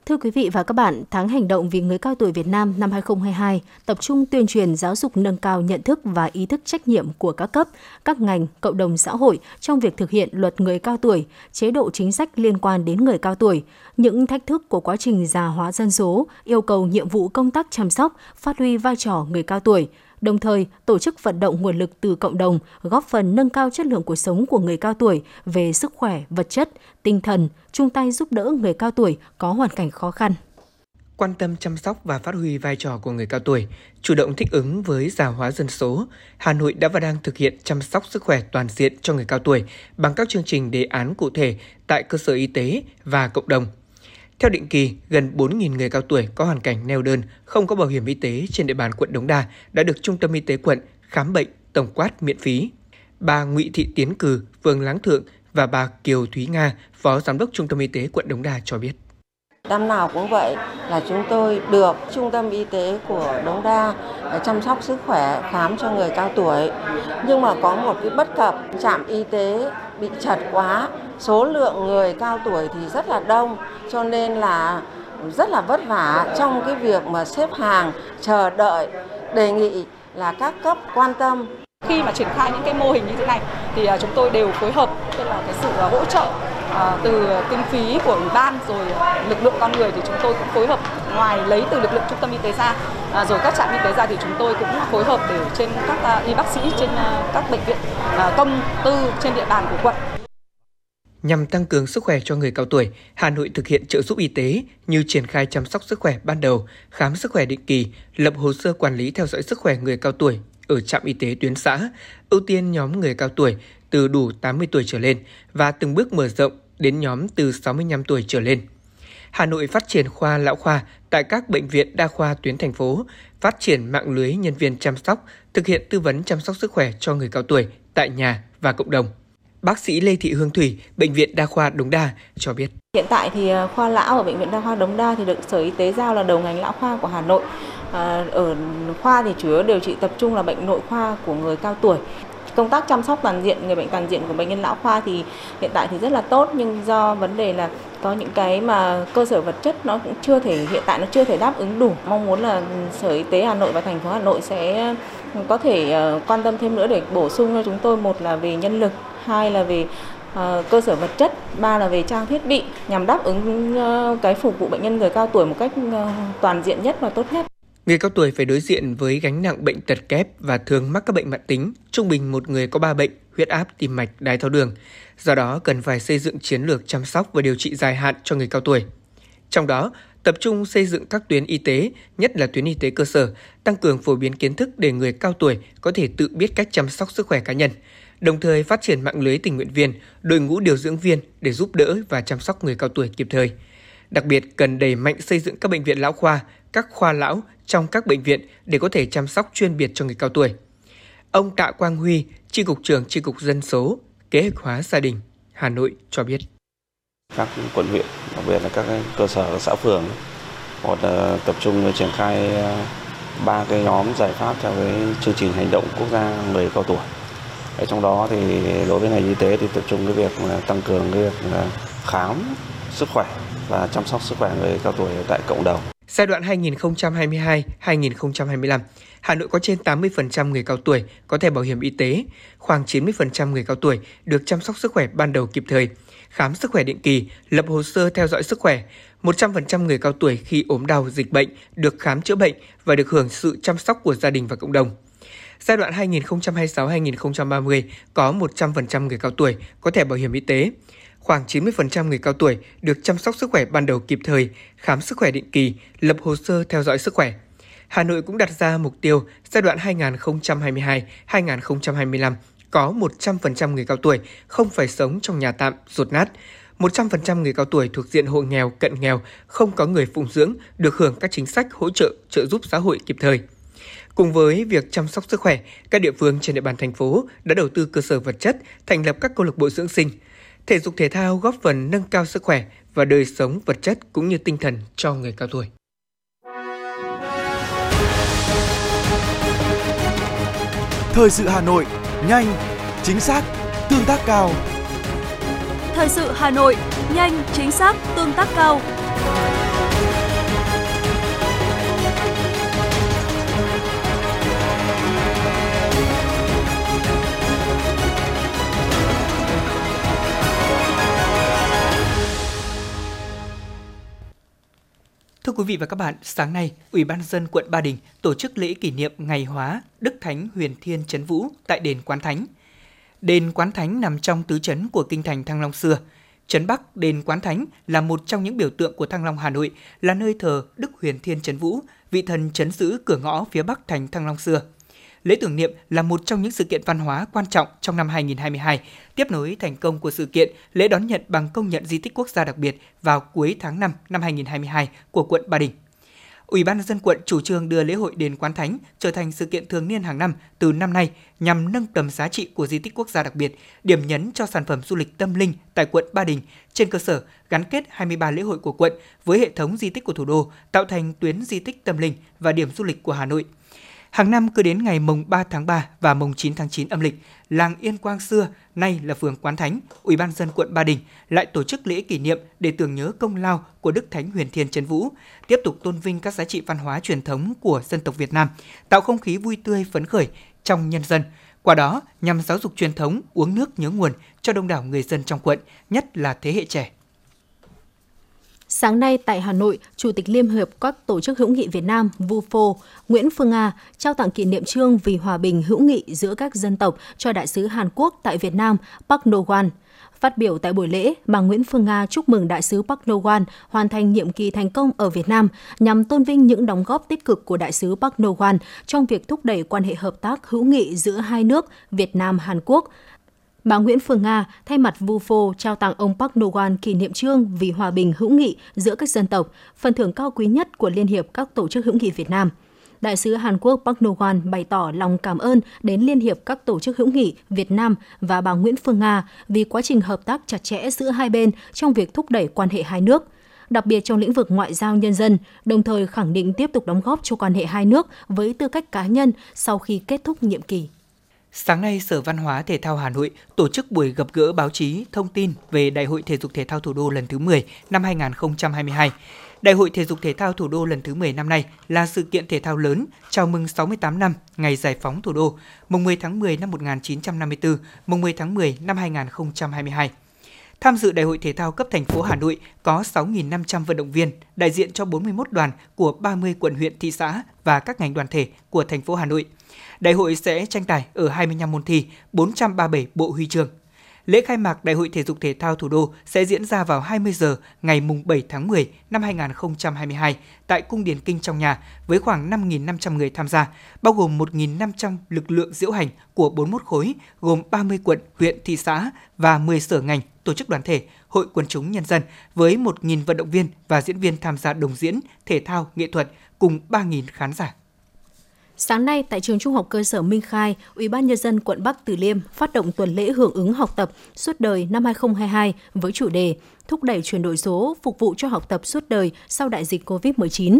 Thưa quý vị và các bạn, tháng hành động vì người cao tuổi Việt Nam năm 2022 tập trung tuyên truyền giáo dục nâng cao nhận thức và ý thức trách nhiệm của các cấp, các ngành, cộng đồng xã hội trong việc thực hiện luật người cao tuổi, chế độ chính sách liên quan đến người cao tuổi, những thách thức của quá trình già hóa dân số, yêu cầu nhiệm vụ công tác chăm sóc, phát huy vai trò người cao tuổi, đồng thời tổ chức vận động nguồn lực từ cộng đồng, góp phần nâng cao chất lượng cuộc sống của người cao tuổi về sức khỏe, vật chất, tinh thần, chung tay giúp đỡ người cao tuổi có hoàn cảnh khó khăn quan tâm chăm sóc và phát huy vai trò của người cao tuổi, chủ động thích ứng với già hóa dân số, Hà Nội đã và đang thực hiện chăm sóc sức khỏe toàn diện cho người cao tuổi bằng các chương trình đề án cụ thể tại cơ sở y tế và cộng đồng. Theo định kỳ, gần 4.000 người cao tuổi có hoàn cảnh neo đơn, không có bảo hiểm y tế trên địa bàn quận Đống Đa đã được Trung tâm Y tế quận khám bệnh tổng quát miễn phí. Bà Nguyễn Thị Tiến Cử, phường Láng Thượng và bà Kiều Thúy Nga, Phó Giám đốc Trung tâm Y tế quận Đống Đa cho biết. Năm nào cũng vậy là chúng tôi được Trung tâm Y tế của Đống Đa ờ, chăm sóc sức khỏe khám cho người cao tuổi. Nhưng mà có một cái bất cập, trạm y tế bị chật quá, số lượng người cao tuổi thì rất là đông cho nên là rất là vất vả trong cái việc mà xếp hàng chờ đợi đề nghị là các cấp quan tâm. Khi mà triển khai những cái mô hình như thế này thì à, chúng tôi đều phối hợp tức là cái sự à, hỗ trợ à, từ kinh phí của ủy ban rồi lực lượng con người thì chúng tôi cũng phối hợp ngoài lấy từ lực lượng trung tâm y tế ra à, rồi các trạm y tế ra thì chúng tôi cũng phối hợp để trên các à, y bác sĩ trên à, các bệnh viện công tư trên địa bàn của quận Nhằm tăng cường sức khỏe cho người cao tuổi, Hà Nội thực hiện trợ giúp y tế như triển khai chăm sóc sức khỏe ban đầu, khám sức khỏe định kỳ, lập hồ sơ quản lý theo dõi sức khỏe người cao tuổi ở trạm y tế tuyến xã, ưu tiên nhóm người cao tuổi từ đủ 80 tuổi trở lên và từng bước mở rộng đến nhóm từ 65 tuổi trở lên. Hà Nội phát triển khoa lão khoa tại các bệnh viện đa khoa tuyến thành phố, phát triển mạng lưới nhân viên chăm sóc, thực hiện tư vấn chăm sóc sức khỏe cho người cao tuổi tại nhà và cộng đồng. Bác sĩ Lê Thị Hương Thủy, Bệnh viện Đa khoa Đống Đa cho biết. Hiện tại thì à, khoa lão ở Bệnh viện Đa khoa Đống Đa thì được Sở Y tế giao là đầu ngành lão khoa của Hà Nội. À, ở khoa thì chủ yếu điều trị tập trung là bệnh nội khoa của người cao tuổi. Công tác chăm sóc toàn diện người bệnh toàn diện của bệnh nhân lão khoa thì hiện tại thì rất là tốt nhưng do vấn đề là có những cái mà cơ sở vật chất nó cũng chưa thể hiện tại nó chưa thể đáp ứng đủ. Mong muốn là Sở Y tế Hà Nội và thành phố Hà Nội sẽ ừ, có thể ờ, quan tâm thêm nữa để bổ sung cho chúng tôi một là về nhân lực hai là về ờ, cơ sở vật chất, ba là về trang thiết bị nhằm đáp ứng ờ, cái phục vụ bệnh nhân người cao tuổi một cách toàn diện nhất và tốt nhất. Người cao tuổi phải đối diện với gánh nặng bệnh tật kép và thường mắc các bệnh mãn tính, trung bình một người có 3 bệnh, huyết áp, tim mạch, đái tháo đường. Do đó cần phải xây dựng chiến lược chăm sóc và điều trị dài hạn cho người cao tuổi. Trong đó, tập trung xây dựng các tuyến y tế, nhất là tuyến y tế cơ sở, tăng cường phổ biến kiến thức để người cao tuổi có thể tự biết cách chăm sóc sức khỏe cá nhân, đồng thời phát triển mạng lưới tình nguyện viên, đội ngũ điều dưỡng viên để giúp đỡ và chăm sóc người cao tuổi kịp thời. Đặc biệt cần đẩy mạnh xây dựng các bệnh viện lão khoa, các khoa lão trong các bệnh viện để có thể chăm sóc chuyên biệt cho người cao tuổi. Ông Tạ Quang Huy, Tri cục trưởng Tri cục Dân số, Kế hoạch hóa gia đình, Hà Nội cho biết. Các quận huyện, đặc biệt là các cơ sở, các xã phường, hoặc là tập trung triển khai à, ba cái nhóm giải pháp theo cái chương trình hành động quốc gia người cao tuổi. Ở trong đó thì đối với ngành y tế thì tập trung cái việc tăng cường cái việc khám sức khỏe và chăm sóc sức khỏe người cao tuổi tại cộng đồng. Giai đoạn 2022-2025, Hà Nội có trên 80% người cao tuổi có thẻ bảo hiểm y tế, khoảng 90% người cao tuổi được chăm sóc sức khỏe ban đầu kịp thời, khám sức khỏe định kỳ, lập hồ sơ theo dõi sức khỏe. 100% người cao tuổi khi ốm đau, dịch bệnh được khám chữa bệnh và được hưởng sự chăm sóc của gia đình và cộng đồng. Giai đoạn 2026-2030 có 100% người cao tuổi có thẻ bảo hiểm y tế, khoảng 90% người cao tuổi được chăm sóc sức khỏe ban đầu kịp thời, khám sức khỏe định kỳ, lập hồ sơ theo dõi sức khỏe. Hà Nội cũng đặt ra mục tiêu giai đoạn 2022-2025 có 100% người cao tuổi không phải sống trong nhà tạm, rột nát. 100% người cao tuổi thuộc diện hộ nghèo, cận nghèo, không có người phụng dưỡng được hưởng các chính sách hỗ trợ, trợ giúp xã hội kịp thời. Cùng với việc chăm sóc sức khỏe, các địa phương trên địa bàn thành phố đã đầu tư cơ sở vật chất, thành lập các câu lạc bộ dưỡng sinh. Thể dục thể thao góp phần nâng cao sức khỏe và đời sống vật chất cũng như tinh thần cho người cao tuổi. Thời sự Hà Nội, nhanh, chính xác, tương tác cao. Thời sự Hà Nội, nhanh, chính xác, tương tác cao. Thưa quý vị và các bạn, sáng nay, Ủy ban dân quận Ba Đình tổ chức lễ kỷ niệm ngày hóa Đức Thánh Huyền Thiên Trấn Vũ tại đền Quán Thánh. Đền Quán Thánh nằm trong tứ trấn của kinh thành Thăng Long xưa. Trấn Bắc, đền Quán Thánh là một trong những biểu tượng của Thăng Long Hà Nội, là nơi thờ Đức Huyền Thiên Trấn Vũ, vị thần trấn giữ cửa ngõ phía Bắc thành Thăng Long xưa. Lễ tưởng niệm là một trong những sự kiện văn hóa quan trọng trong năm 2022, tiếp nối thành công của sự kiện lễ đón nhận bằng công nhận di tích quốc gia đặc biệt vào cuối tháng 5 năm 2022 của quận Ba Đình. Ủy ban nhân dân quận chủ trương đưa lễ hội đền Quán Thánh trở thành sự kiện thường niên hàng năm từ năm nay nhằm nâng tầm giá trị của di tích quốc gia đặc biệt, điểm nhấn cho sản phẩm du lịch tâm linh tại quận Ba Đình trên cơ sở gắn kết 23 lễ hội của quận với hệ thống di tích của thủ đô, tạo thành tuyến di tích tâm linh và điểm du lịch của Hà Nội. Hàng năm cứ đến ngày mùng 3 tháng 3 và mùng 9 tháng 9 âm lịch, làng Yên Quang xưa, nay là phường Quán Thánh, Ủy ban dân quận Ba Đình lại tổ chức lễ kỷ niệm để tưởng nhớ công lao của Đức Thánh Huyền Thiên Trấn Vũ, tiếp tục tôn vinh các giá trị văn hóa truyền thống của dân tộc Việt Nam, tạo không khí vui tươi phấn khởi trong nhân dân. Qua đó, nhằm giáo dục truyền thống uống nước nhớ nguồn cho đông đảo người dân trong quận, nhất là thế hệ trẻ. Sáng nay tại Hà Nội, Chủ tịch Liên hiệp các tổ chức hữu nghị Việt Nam VUFO Nguyễn Phương Nga trao tặng kỷ niệm trương vì hòa bình hữu nghị giữa các dân tộc cho đại sứ Hàn Quốc tại Việt Nam Park No-wan. Phát biểu tại buổi lễ, bà Nguyễn Phương Nga chúc mừng đại sứ Park No-wan hoàn thành nhiệm kỳ thành công ở Việt Nam nhằm tôn vinh những đóng góp tích cực của đại sứ Park No-wan trong việc thúc đẩy quan hệ hợp tác hữu nghị giữa hai nước Việt Nam Hàn Quốc, Bà Nguyễn Phương Nga thay mặt VUFO trao tặng ông Park Nogan kỷ niệm trương vì hòa bình hữu nghị giữa các dân tộc, phần thưởng cao quý nhất của Liên hiệp các tổ chức hữu nghị Việt Nam. Đại sứ Hàn Quốc Park Nogan bày tỏ lòng cảm ơn đến Liên hiệp các tổ chức hữu nghị Việt Nam và bà Nguyễn Phương Nga vì quá trình hợp tác chặt chẽ giữa hai bên trong việc thúc đẩy quan hệ hai nước đặc biệt trong lĩnh vực ngoại giao nhân dân, đồng thời khẳng định tiếp tục đóng góp cho quan hệ hai nước với tư cách cá nhân sau khi kết thúc nhiệm kỳ. Sáng nay, Sở Văn hóa Thể thao Hà Nội tổ chức buổi gặp gỡ báo chí thông tin về Đại hội Thể dục Thể thao Thủ đô lần thứ 10 năm 2022. Đại hội Thể dục Thể thao Thủ đô lần thứ 10 năm nay là sự kiện thể thao lớn chào mừng 68 năm ngày giải phóng thủ đô, mùng 10 tháng 10 năm 1954, mùng 10 tháng 10 năm 2022. Tham dự Đại hội Thể thao cấp thành phố Hà Nội có 6.500 vận động viên, đại diện cho 41 đoàn của 30 quận huyện thị xã và các ngành đoàn thể của thành phố Hà Nội – Đại hội sẽ tranh tài ở 25 môn thi, 437 bộ huy chương. Lễ khai mạc Đại hội Thể dục Thể thao Thủ đô sẽ diễn ra vào 20 giờ ngày 7 tháng 10 năm 2022 tại Cung Điển Kinh trong nhà với khoảng 5.500 người tham gia, bao gồm 1.500 lực lượng diễu hành của 41 khối gồm 30 quận, huyện, thị xã và 10 sở ngành, tổ chức đoàn thể, hội quần chúng nhân dân với 1.000 vận động viên và diễn viên tham gia đồng diễn, thể thao, nghệ thuật cùng 3.000 khán giả. Sáng nay tại trường Trung học cơ sở Minh Khai, Ủy ban nhân dân quận Bắc Từ Liêm phát động tuần lễ hưởng ứng học tập suốt đời năm 2022 với chủ đề thúc đẩy chuyển đổi số phục vụ cho học tập suốt đời sau đại dịch COVID-19.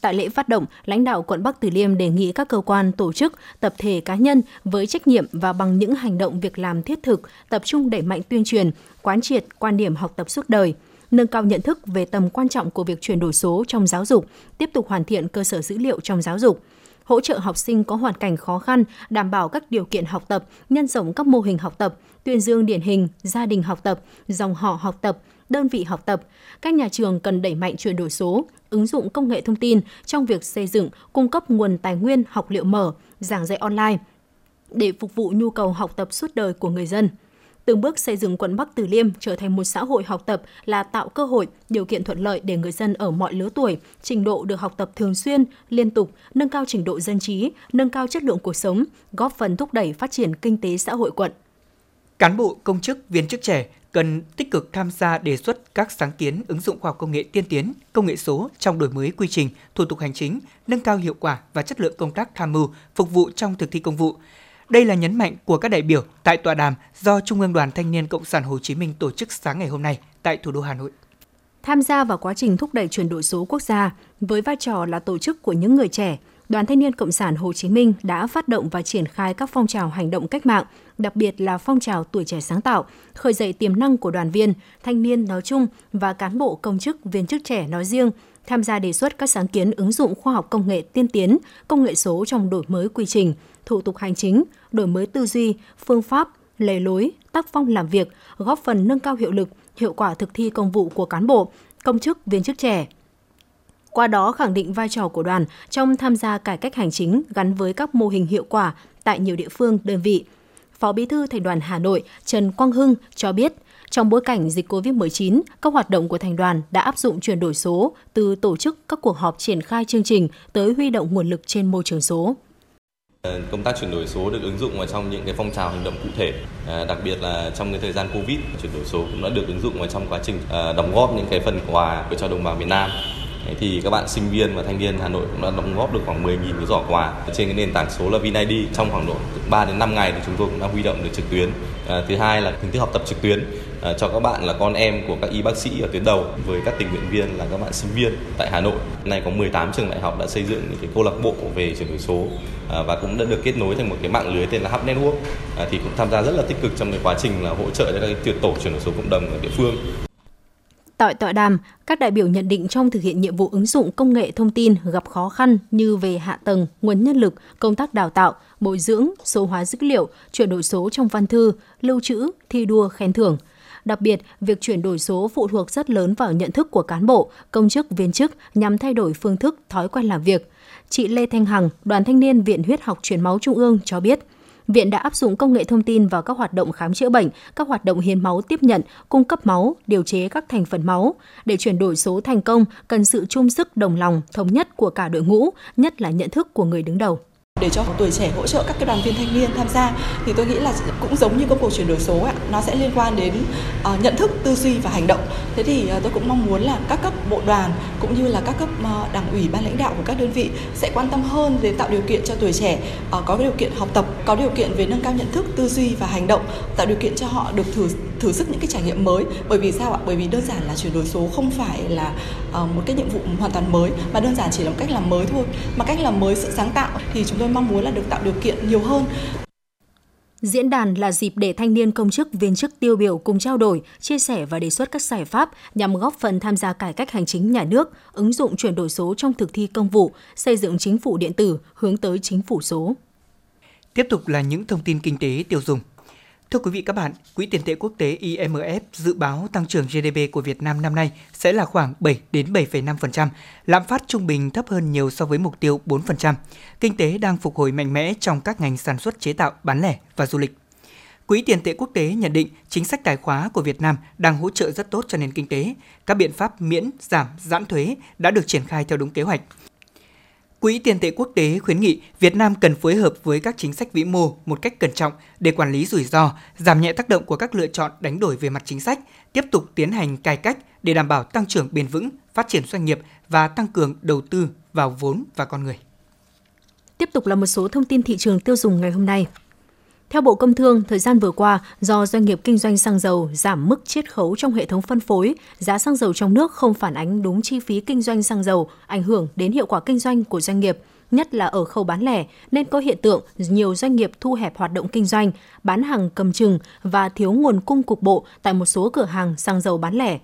Tại lễ phát động, lãnh đạo quận Bắc Từ Liêm đề nghị các cơ quan, tổ chức, tập thể cá nhân với trách nhiệm và bằng những hành động việc làm thiết thực, tập trung đẩy mạnh tuyên truyền, quán triệt quan điểm học tập suốt đời, nâng cao nhận thức về tầm quan trọng của việc chuyển đổi số trong giáo dục, tiếp tục hoàn thiện cơ sở dữ liệu trong giáo dục, hỗ trợ học sinh có hoàn cảnh khó khăn, đảm bảo các điều kiện học tập, nhân rộng các mô hình học tập, tuyên dương điển hình, gia đình học tập, dòng họ học tập, đơn vị học tập. Các nhà trường cần đẩy mạnh chuyển đổi số, ứng dụng công nghệ thông tin trong việc xây dựng, cung cấp nguồn tài nguyên học liệu mở, giảng dạy online để phục vụ nhu cầu học tập suốt đời của người dân từng bước xây dựng quận Bắc Từ Liêm trở thành một xã hội học tập là tạo cơ hội, điều kiện thuận lợi để người dân ở mọi lứa tuổi, trình độ được học tập thường xuyên, liên tục, nâng cao trình độ dân trí, nâng cao chất lượng cuộc sống, góp phần thúc đẩy phát triển kinh tế xã hội quận. Cán bộ, công chức, viên chức trẻ cần tích cực tham gia đề xuất các sáng kiến ứng dụng khoa học công nghệ tiên tiến, công nghệ số trong đổi mới quy trình, thủ tục hành chính, nâng cao hiệu quả và chất lượng công tác tham mưu, phục vụ trong thực thi công vụ. Đây là nhấn mạnh của các đại biểu tại tọa đàm do Trung ương Đoàn Thanh niên Cộng sản Hồ Chí Minh tổ chức sáng ngày hôm nay tại thủ đô Hà Nội. Tham gia vào quá trình thúc đẩy chuyển đổi số quốc gia với vai trò là tổ chức của những người trẻ, Đoàn Thanh niên Cộng sản Hồ Chí Minh đã phát động và triển khai các phong trào hành động cách mạng, đặc biệt là phong trào tuổi trẻ sáng tạo, khởi dậy tiềm năng của đoàn viên, thanh niên nói chung và cán bộ công chức, viên chức trẻ nói riêng, tham gia đề xuất các sáng kiến ứng dụng khoa học công nghệ tiên tiến, công nghệ số trong đổi mới quy trình, thủ tục hành chính, đổi mới tư duy, phương pháp, lề lối, tác phong làm việc, góp phần nâng cao hiệu lực, hiệu quả thực thi công vụ của cán bộ, công chức, viên chức trẻ. Qua đó khẳng định vai trò của đoàn trong tham gia cải cách hành chính gắn với các mô hình hiệu quả tại nhiều địa phương, đơn vị. Phó Bí thư Thành đoàn Hà Nội Trần Quang Hưng cho biết, trong bối cảnh dịch COVID-19, các hoạt động của thành đoàn đã áp dụng chuyển đổi số từ tổ chức các cuộc họp triển khai chương trình tới huy động nguồn lực trên môi trường số. Ờ, công tác chuyển đổi số được ứng dụng vào trong những cái phong trào hành động cụ thể, à, đặc biệt là trong cái thời gian Covid, chuyển đổi số cũng đã được ứng dụng vào trong quá trình à, đóng góp những cái phần quà cho đồng bào miền Nam. thì các bạn sinh viên và thanh niên Hà Nội cũng đã đóng góp được khoảng 10.000 cái giỏ quà trên cái nền tảng số là VinID trong khoảng độ 3 đến 5 ngày thì chúng tôi cũng đã huy động được trực tuyến. À, thứ hai là hình thức học tập trực tuyến À, cho các bạn là con em của các y bác sĩ ở tuyến đầu với các tình nguyện viên là các bạn sinh viên tại Hà Nội. Nay có 18 trường đại học đã xây dựng những cái câu lạc bộ về chuyển đổi số à, và cũng đã được kết nối thành một cái mạng lưới tên là Hub Network à, thì cũng tham gia rất là tích cực trong cái quá trình là hỗ trợ cho các cái tổ chuyển đổi số cộng đồng ở địa phương. Tại tọa đàm, các đại biểu nhận định trong thực hiện nhiệm vụ ứng dụng công nghệ thông tin gặp khó khăn như về hạ tầng, nguồn nhân lực, công tác đào tạo, bồi dưỡng, số hóa dữ liệu, chuyển đổi số trong văn thư, lưu trữ, thi đua, khen thưởng – Đặc biệt, việc chuyển đổi số phụ thuộc rất lớn vào nhận thức của cán bộ, công chức, viên chức nhằm thay đổi phương thức, thói quen làm việc. Chị Lê Thanh Hằng, Đoàn Thanh niên Viện Huyết học Truyền máu Trung ương cho biết, Viện đã áp dụng công nghệ thông tin vào các hoạt động khám chữa bệnh, các hoạt động hiến máu tiếp nhận, cung cấp máu, điều chế các thành phần máu. Để chuyển đổi số thành công, cần sự chung sức đồng lòng, thống nhất của cả đội ngũ, nhất là nhận thức của người đứng đầu để cho tuổi trẻ hỗ trợ các cái đoàn viên thanh niên tham gia thì tôi nghĩ là cũng giống như công cuộc chuyển đổi số ạ nó sẽ liên quan đến uh, nhận thức tư duy và hành động. Thế thì uh, tôi cũng mong muốn là các cấp bộ đoàn cũng như là các cấp uh, đảng ủy ban lãnh đạo của các đơn vị sẽ quan tâm hơn đến tạo điều kiện cho tuổi trẻ uh, có điều kiện học tập có điều kiện về nâng cao nhận thức tư duy và hành động tạo điều kiện cho họ được thử thử sức những cái trải nghiệm mới bởi vì sao ạ bởi vì đơn giản là chuyển đổi số không phải là uh, một cái nhiệm vụ hoàn toàn mới mà đơn giản chỉ là một cách làm mới thôi mà cách làm mới sự sáng tạo thì chúng tôi mong muốn là được tạo điều kiện nhiều hơn. Diễn đàn là dịp để thanh niên công chức, viên chức tiêu biểu cùng trao đổi, chia sẻ và đề xuất các giải pháp nhằm góp phần tham gia cải cách hành chính nhà nước, ứng dụng chuyển đổi số trong thực thi công vụ, xây dựng chính phủ điện tử hướng tới chính phủ số. Tiếp tục là những thông tin kinh tế tiêu dùng. Thưa quý vị các bạn, Quỹ tiền tệ quốc tế IMF dự báo tăng trưởng GDP của Việt Nam năm nay sẽ là khoảng 7 đến 7,5%, lạm phát trung bình thấp hơn nhiều so với mục tiêu 4%. Kinh tế đang phục hồi mạnh mẽ trong các ngành sản xuất chế tạo, bán lẻ và du lịch. Quỹ tiền tệ quốc tế nhận định chính sách tài khóa của Việt Nam đang hỗ trợ rất tốt cho nền kinh tế. Các biện pháp miễn, giảm, giãn thuế đã được triển khai theo đúng kế hoạch. Quỹ tiền tệ quốc tế khuyến nghị Việt Nam cần phối hợp với các chính sách vĩ mô một cách cẩn trọng để quản lý rủi ro, giảm nhẹ tác động của các lựa chọn đánh đổi về mặt chính sách, tiếp tục tiến hành cải cách để đảm bảo tăng trưởng bền vững, phát triển doanh nghiệp và tăng cường đầu tư vào vốn và con người. Tiếp tục là một số thông tin thị trường tiêu dùng ngày hôm nay. Theo Bộ Công Thương, thời gian vừa qua, do doanh nghiệp kinh doanh xăng dầu giảm mức chiết khấu trong hệ thống phân phối, giá xăng dầu trong nước không phản ánh đúng chi phí kinh doanh xăng dầu, ảnh hưởng đến hiệu quả kinh doanh của doanh nghiệp, nhất là ở khâu bán lẻ, nên có hiện tượng nhiều doanh nghiệp thu hẹp hoạt động kinh doanh, bán hàng cầm chừng và thiếu nguồn cung cục bộ tại một số cửa hàng xăng dầu bán lẻ.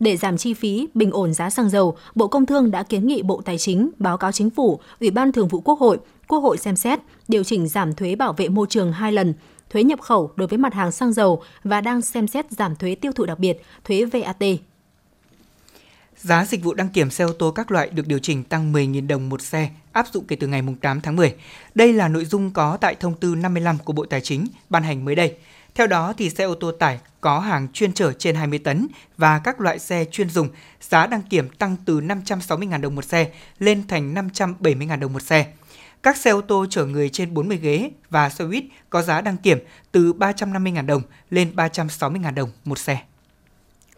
Để giảm chi phí, bình ổn giá xăng dầu, Bộ Công Thương đã kiến nghị Bộ Tài chính báo cáo Chính phủ, Ủy ban Thường vụ Quốc hội, Quốc hội xem xét điều chỉnh giảm thuế bảo vệ môi trường hai lần, thuế nhập khẩu đối với mặt hàng xăng dầu và đang xem xét giảm thuế tiêu thụ đặc biệt, thuế VAT. Giá dịch vụ đăng kiểm xe ô tô các loại được điều chỉnh tăng 10.000 đồng một xe, áp dụng kể từ ngày 8 tháng 10. Đây là nội dung có tại thông tư 55 của Bộ Tài chính ban hành mới đây. Theo đó thì xe ô tô tải có hàng chuyên chở trên 20 tấn và các loại xe chuyên dùng, giá đăng kiểm tăng từ 560.000 đồng một xe lên thành 570.000 đồng một xe. Các xe ô tô chở người trên 40 ghế và xe buýt có giá đăng kiểm từ 350.000 đồng lên 360.000 đồng một xe.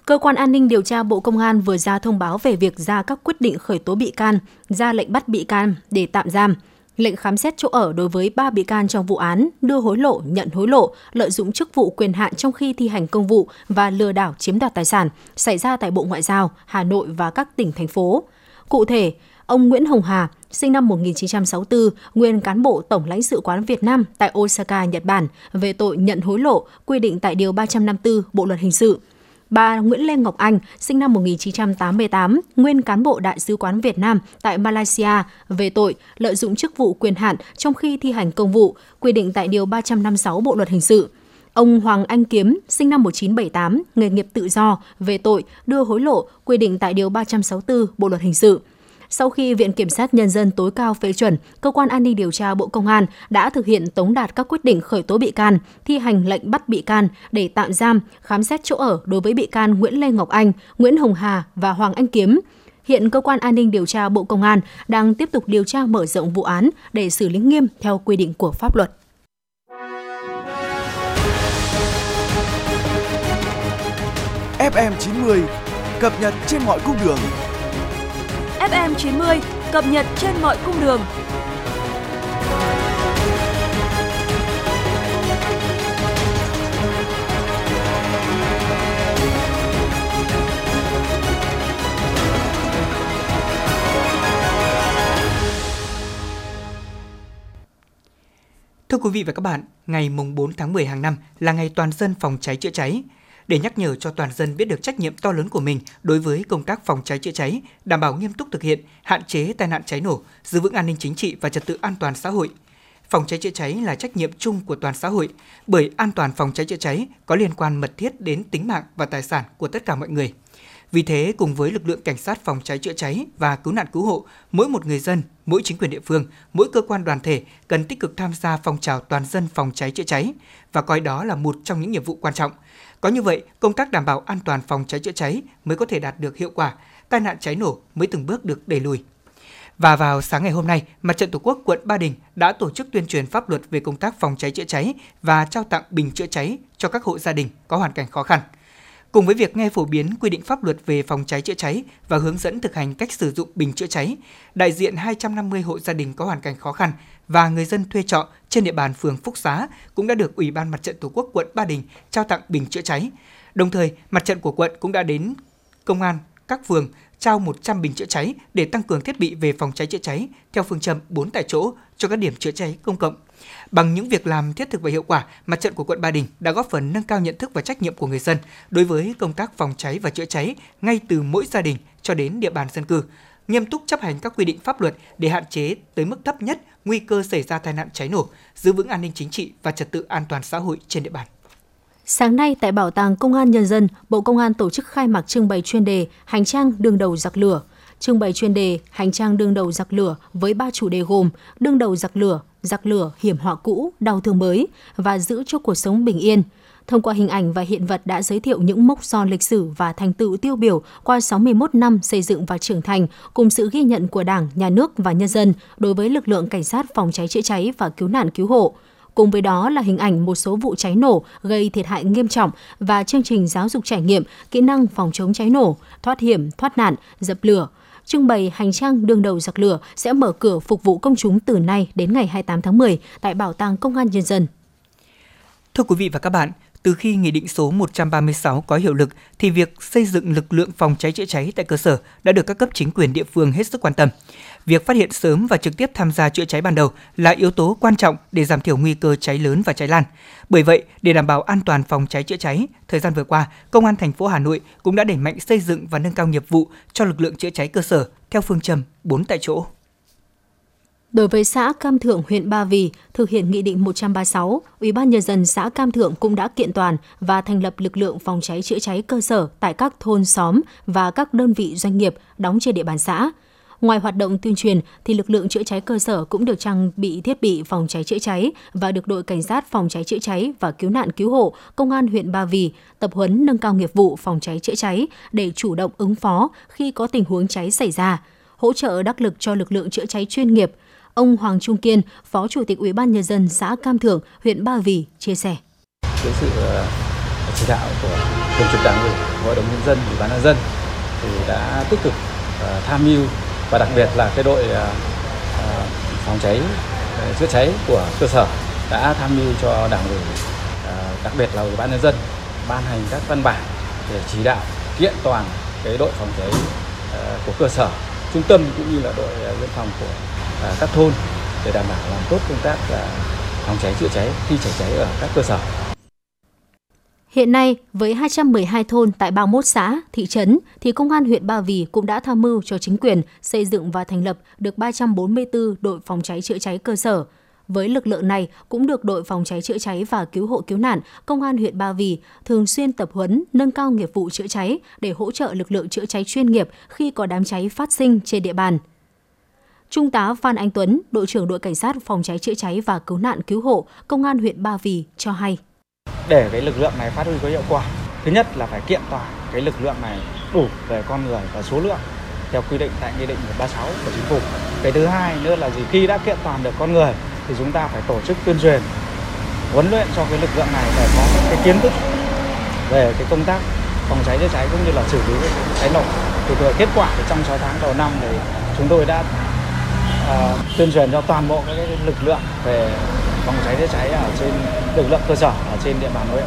Cơ quan an ninh điều tra Bộ Công an vừa ra thông báo về việc ra các quyết định khởi tố bị can, ra lệnh bắt bị can để tạm giam, lệnh khám xét chỗ ở đối với 3 bị can trong vụ án đưa hối lộ, nhận hối lộ, lợi dụng chức vụ quyền hạn trong khi thi hành công vụ và lừa đảo chiếm đoạt tài sản xảy ra tại Bộ Ngoại giao, Hà Nội và các tỉnh thành phố. Cụ thể, ông Nguyễn Hồng Hà, sinh năm 1964, nguyên cán bộ Tổng lãnh sự quán Việt Nam tại Osaka, Nhật Bản về tội nhận hối lộ quy định tại Điều 354 Bộ Luật Hình sự – Bà Nguyễn Lê Ngọc Anh, sinh năm 1988, nguyên cán bộ Đại sứ quán Việt Nam tại Malaysia về tội lợi dụng chức vụ quyền hạn trong khi thi hành công vụ, quy định tại Điều 356 Bộ Luật Hình sự. Ông Hoàng Anh Kiếm, sinh năm 1978, nghề nghiệp tự do, về tội đưa hối lộ, quy định tại Điều 364 Bộ Luật Hình sự. Sau khi Viện Kiểm sát Nhân dân tối cao phê chuẩn, Cơ quan An ninh điều tra Bộ Công an đã thực hiện tống đạt các quyết định khởi tố bị can, thi hành lệnh bắt bị can để tạm giam, khám xét chỗ ở đối với bị can Nguyễn Lê Ngọc Anh, Nguyễn Hồng Hà và Hoàng Anh Kiếm. Hiện Cơ quan An ninh điều tra Bộ Công an đang tiếp tục điều tra mở rộng vụ án để xử lý nghiêm theo quy định của pháp luật. FM90 cập nhật trên mọi cung đường FM 90 cập nhật trên mọi cung đường. Thưa quý vị và các bạn, ngày mùng 4 tháng 10 hàng năm là ngày toàn dân phòng cháy chữa cháy để nhắc nhở cho toàn dân biết được trách nhiệm to lớn của mình đối với công tác phòng cháy chữa cháy, đảm bảo nghiêm túc thực hiện, hạn chế tai nạn cháy nổ, giữ vững an ninh chính trị và trật tự an toàn xã hội. Phòng cháy chữa cháy là trách nhiệm chung của toàn xã hội, bởi an toàn phòng cháy chữa cháy có liên quan mật thiết đến tính mạng và tài sản của tất cả mọi người. Vì thế, cùng với lực lượng cảnh sát phòng cháy chữa cháy và cứu nạn cứu hộ, mỗi một người dân, mỗi chính quyền địa phương, mỗi cơ quan đoàn thể cần tích cực tham gia phong trào toàn dân phòng cháy chữa cháy và coi đó là một trong những nhiệm vụ quan trọng – có như vậy, công tác đảm bảo an toàn phòng cháy chữa cháy mới có thể đạt được hiệu quả, tai nạn cháy nổ mới từng bước được đẩy lùi. Và vào sáng ngày hôm nay, Mặt trận Tổ quốc quận Ba Đình đã tổ chức tuyên truyền pháp luật về công tác phòng cháy chữa cháy và trao tặng bình chữa cháy cho các hộ gia đình có hoàn cảnh khó khăn. Cùng với việc nghe phổ biến quy định pháp luật về phòng cháy chữa cháy và hướng dẫn thực hành cách sử dụng bình chữa cháy, đại diện 250 hộ gia đình có hoàn cảnh khó khăn và người dân thuê trọ trên địa bàn phường Phúc Xá cũng đã được Ủy ban Mặt trận Tổ quốc quận Ba Đình trao tặng bình chữa cháy. Đồng thời, mặt trận của quận cũng đã đến công an các phường trao 100 bình chữa cháy để tăng cường thiết bị về phòng cháy chữa cháy theo phương châm 4 tại chỗ cho các điểm chữa cháy công cộng. Bằng những việc làm thiết thực và hiệu quả, mặt trận của quận Ba Đình đã góp phần nâng cao nhận thức và trách nhiệm của người dân đối với công tác phòng cháy và chữa cháy ngay từ mỗi gia đình cho đến địa bàn dân cư, nghiêm túc chấp hành các quy định pháp luật để hạn chế tới mức thấp nhất nguy cơ xảy ra tai nạn cháy nổ, giữ vững an ninh chính trị và trật tự an toàn xã hội trên địa bàn. Sáng nay tại Bảo tàng Công an Nhân dân, Bộ Công an tổ chức khai mạc trưng bày chuyên đề Hành trang đường đầu giặc lửa. Trưng bày chuyên đề Hành trang đường đầu giặc lửa với ba chủ đề gồm đương đầu giặc lửa, giặc lửa hiểm họa cũ, đau thương mới và giữ cho cuộc sống bình yên – Thông qua hình ảnh và hiện vật đã giới thiệu những mốc son lịch sử và thành tựu tiêu biểu qua 61 năm xây dựng và trưởng thành, cùng sự ghi nhận của Đảng, Nhà nước và nhân dân đối với lực lượng cảnh sát phòng cháy chữa cháy và cứu nạn cứu hộ. Cùng với đó là hình ảnh một số vụ cháy nổ gây thiệt hại nghiêm trọng và chương trình giáo dục trải nghiệm kỹ năng phòng chống cháy nổ, thoát hiểm, thoát nạn, dập lửa, trưng bày hành trang đường đầu giặc lửa sẽ mở cửa phục vụ công chúng từ nay đến ngày 28 tháng 10 tại Bảo tàng Công an Nhân dân. Thưa quý vị và các bạn, từ khi Nghị định số 136 có hiệu lực thì việc xây dựng lực lượng phòng cháy chữa cháy tại cơ sở đã được các cấp chính quyền địa phương hết sức quan tâm. Việc phát hiện sớm và trực tiếp tham gia chữa cháy ban đầu là yếu tố quan trọng để giảm thiểu nguy cơ cháy lớn và cháy lan. Bởi vậy, để đảm bảo an toàn phòng cháy chữa cháy, thời gian vừa qua, Công an thành phố Hà Nội cũng đã đẩy mạnh xây dựng và nâng cao nghiệp vụ cho lực lượng chữa cháy cơ sở theo phương châm 4 tại chỗ. Đối với xã Cam Thượng, huyện Ba Vì, thực hiện Nghị định 136, Ủy ban Nhân dân xã Cam Thượng cũng đã kiện toàn và thành lập lực lượng phòng cháy chữa cháy cơ sở tại các thôn xóm và các đơn vị doanh nghiệp đóng trên địa bàn xã. Ngoài hoạt động tuyên truyền thì lực lượng chữa cháy cơ sở cũng được trang bị thiết bị phòng cháy chữa cháy và được đội cảnh sát phòng cháy chữa cháy và cứu nạn cứu hộ công an huyện Ba Vì tập huấn nâng cao nghiệp vụ phòng cháy chữa cháy để chủ động ứng phó khi có tình huống cháy xảy ra, hỗ trợ đắc lực cho lực lượng chữa cháy chuyên nghiệp. Ông Hoàng Trung Kiên, Phó Chủ tịch Ủy ban nhân dân xã Cam Thượng, huyện Ba Vì chia sẻ. Với sự ờ, chỉ đạo của thường trực đảng ủy, hội đồng nhân dân, ủy ban nhân dân thì đã tích cực ờ, tham mưu và đặc biệt là cái đội ờ, phòng cháy chữa cháy của cơ sở đã tham mưu cho đảng ủy đặc biệt là ủy ban nhân dân ban hành các văn bản để chỉ đạo kiện toàn cái đội phòng cháy của cơ sở trung tâm cũng như là đội biên phòng của À, các thôn để đảm bảo làm tốt công tác à, phòng cháy chữa cháy khi cháy cháy ở các cơ sở. Hiện nay, với 212 thôn tại 31 xã, thị trấn, thì Công an huyện Ba Vì cũng đã tham mưu cho chính quyền xây dựng và thành lập được 344 đội phòng cháy chữa cháy cơ sở. Với lực lượng này cũng được đội phòng cháy chữa cháy và cứu hộ cứu nạn Công an huyện Ba Vì thường xuyên tập huấn, nâng cao nghiệp vụ chữa cháy để hỗ trợ lực lượng chữa cháy chuyên nghiệp khi có đám cháy phát sinh trên địa bàn. Trung tá Phan Anh Tuấn, đội trưởng đội cảnh sát phòng cháy chữa cháy và cứu nạn cứu hộ, công an huyện Ba Vì cho hay. Để cái lực lượng này phát huy có hiệu quả, thứ nhất là phải kiện toàn cái lực lượng này đủ về con người và số lượng theo quy định tại nghị định 136 của chính phủ. Cái thứ hai nữa là gì khi đã kiện toàn được con người thì chúng ta phải tổ chức tuyên truyền huấn luyện cho cái lực lượng này để có cái kiến thức về cái công tác phòng cháy chữa cháy cũng như là xử lý cháy nổ. Thì kết quả thì trong 6 tháng đầu năm thì chúng tôi đã uh, tuyên truyền cho toàn bộ các lực lượng về phòng cháy chữa cháy ở trên lực lượng cơ sở ở trên địa bàn huyện.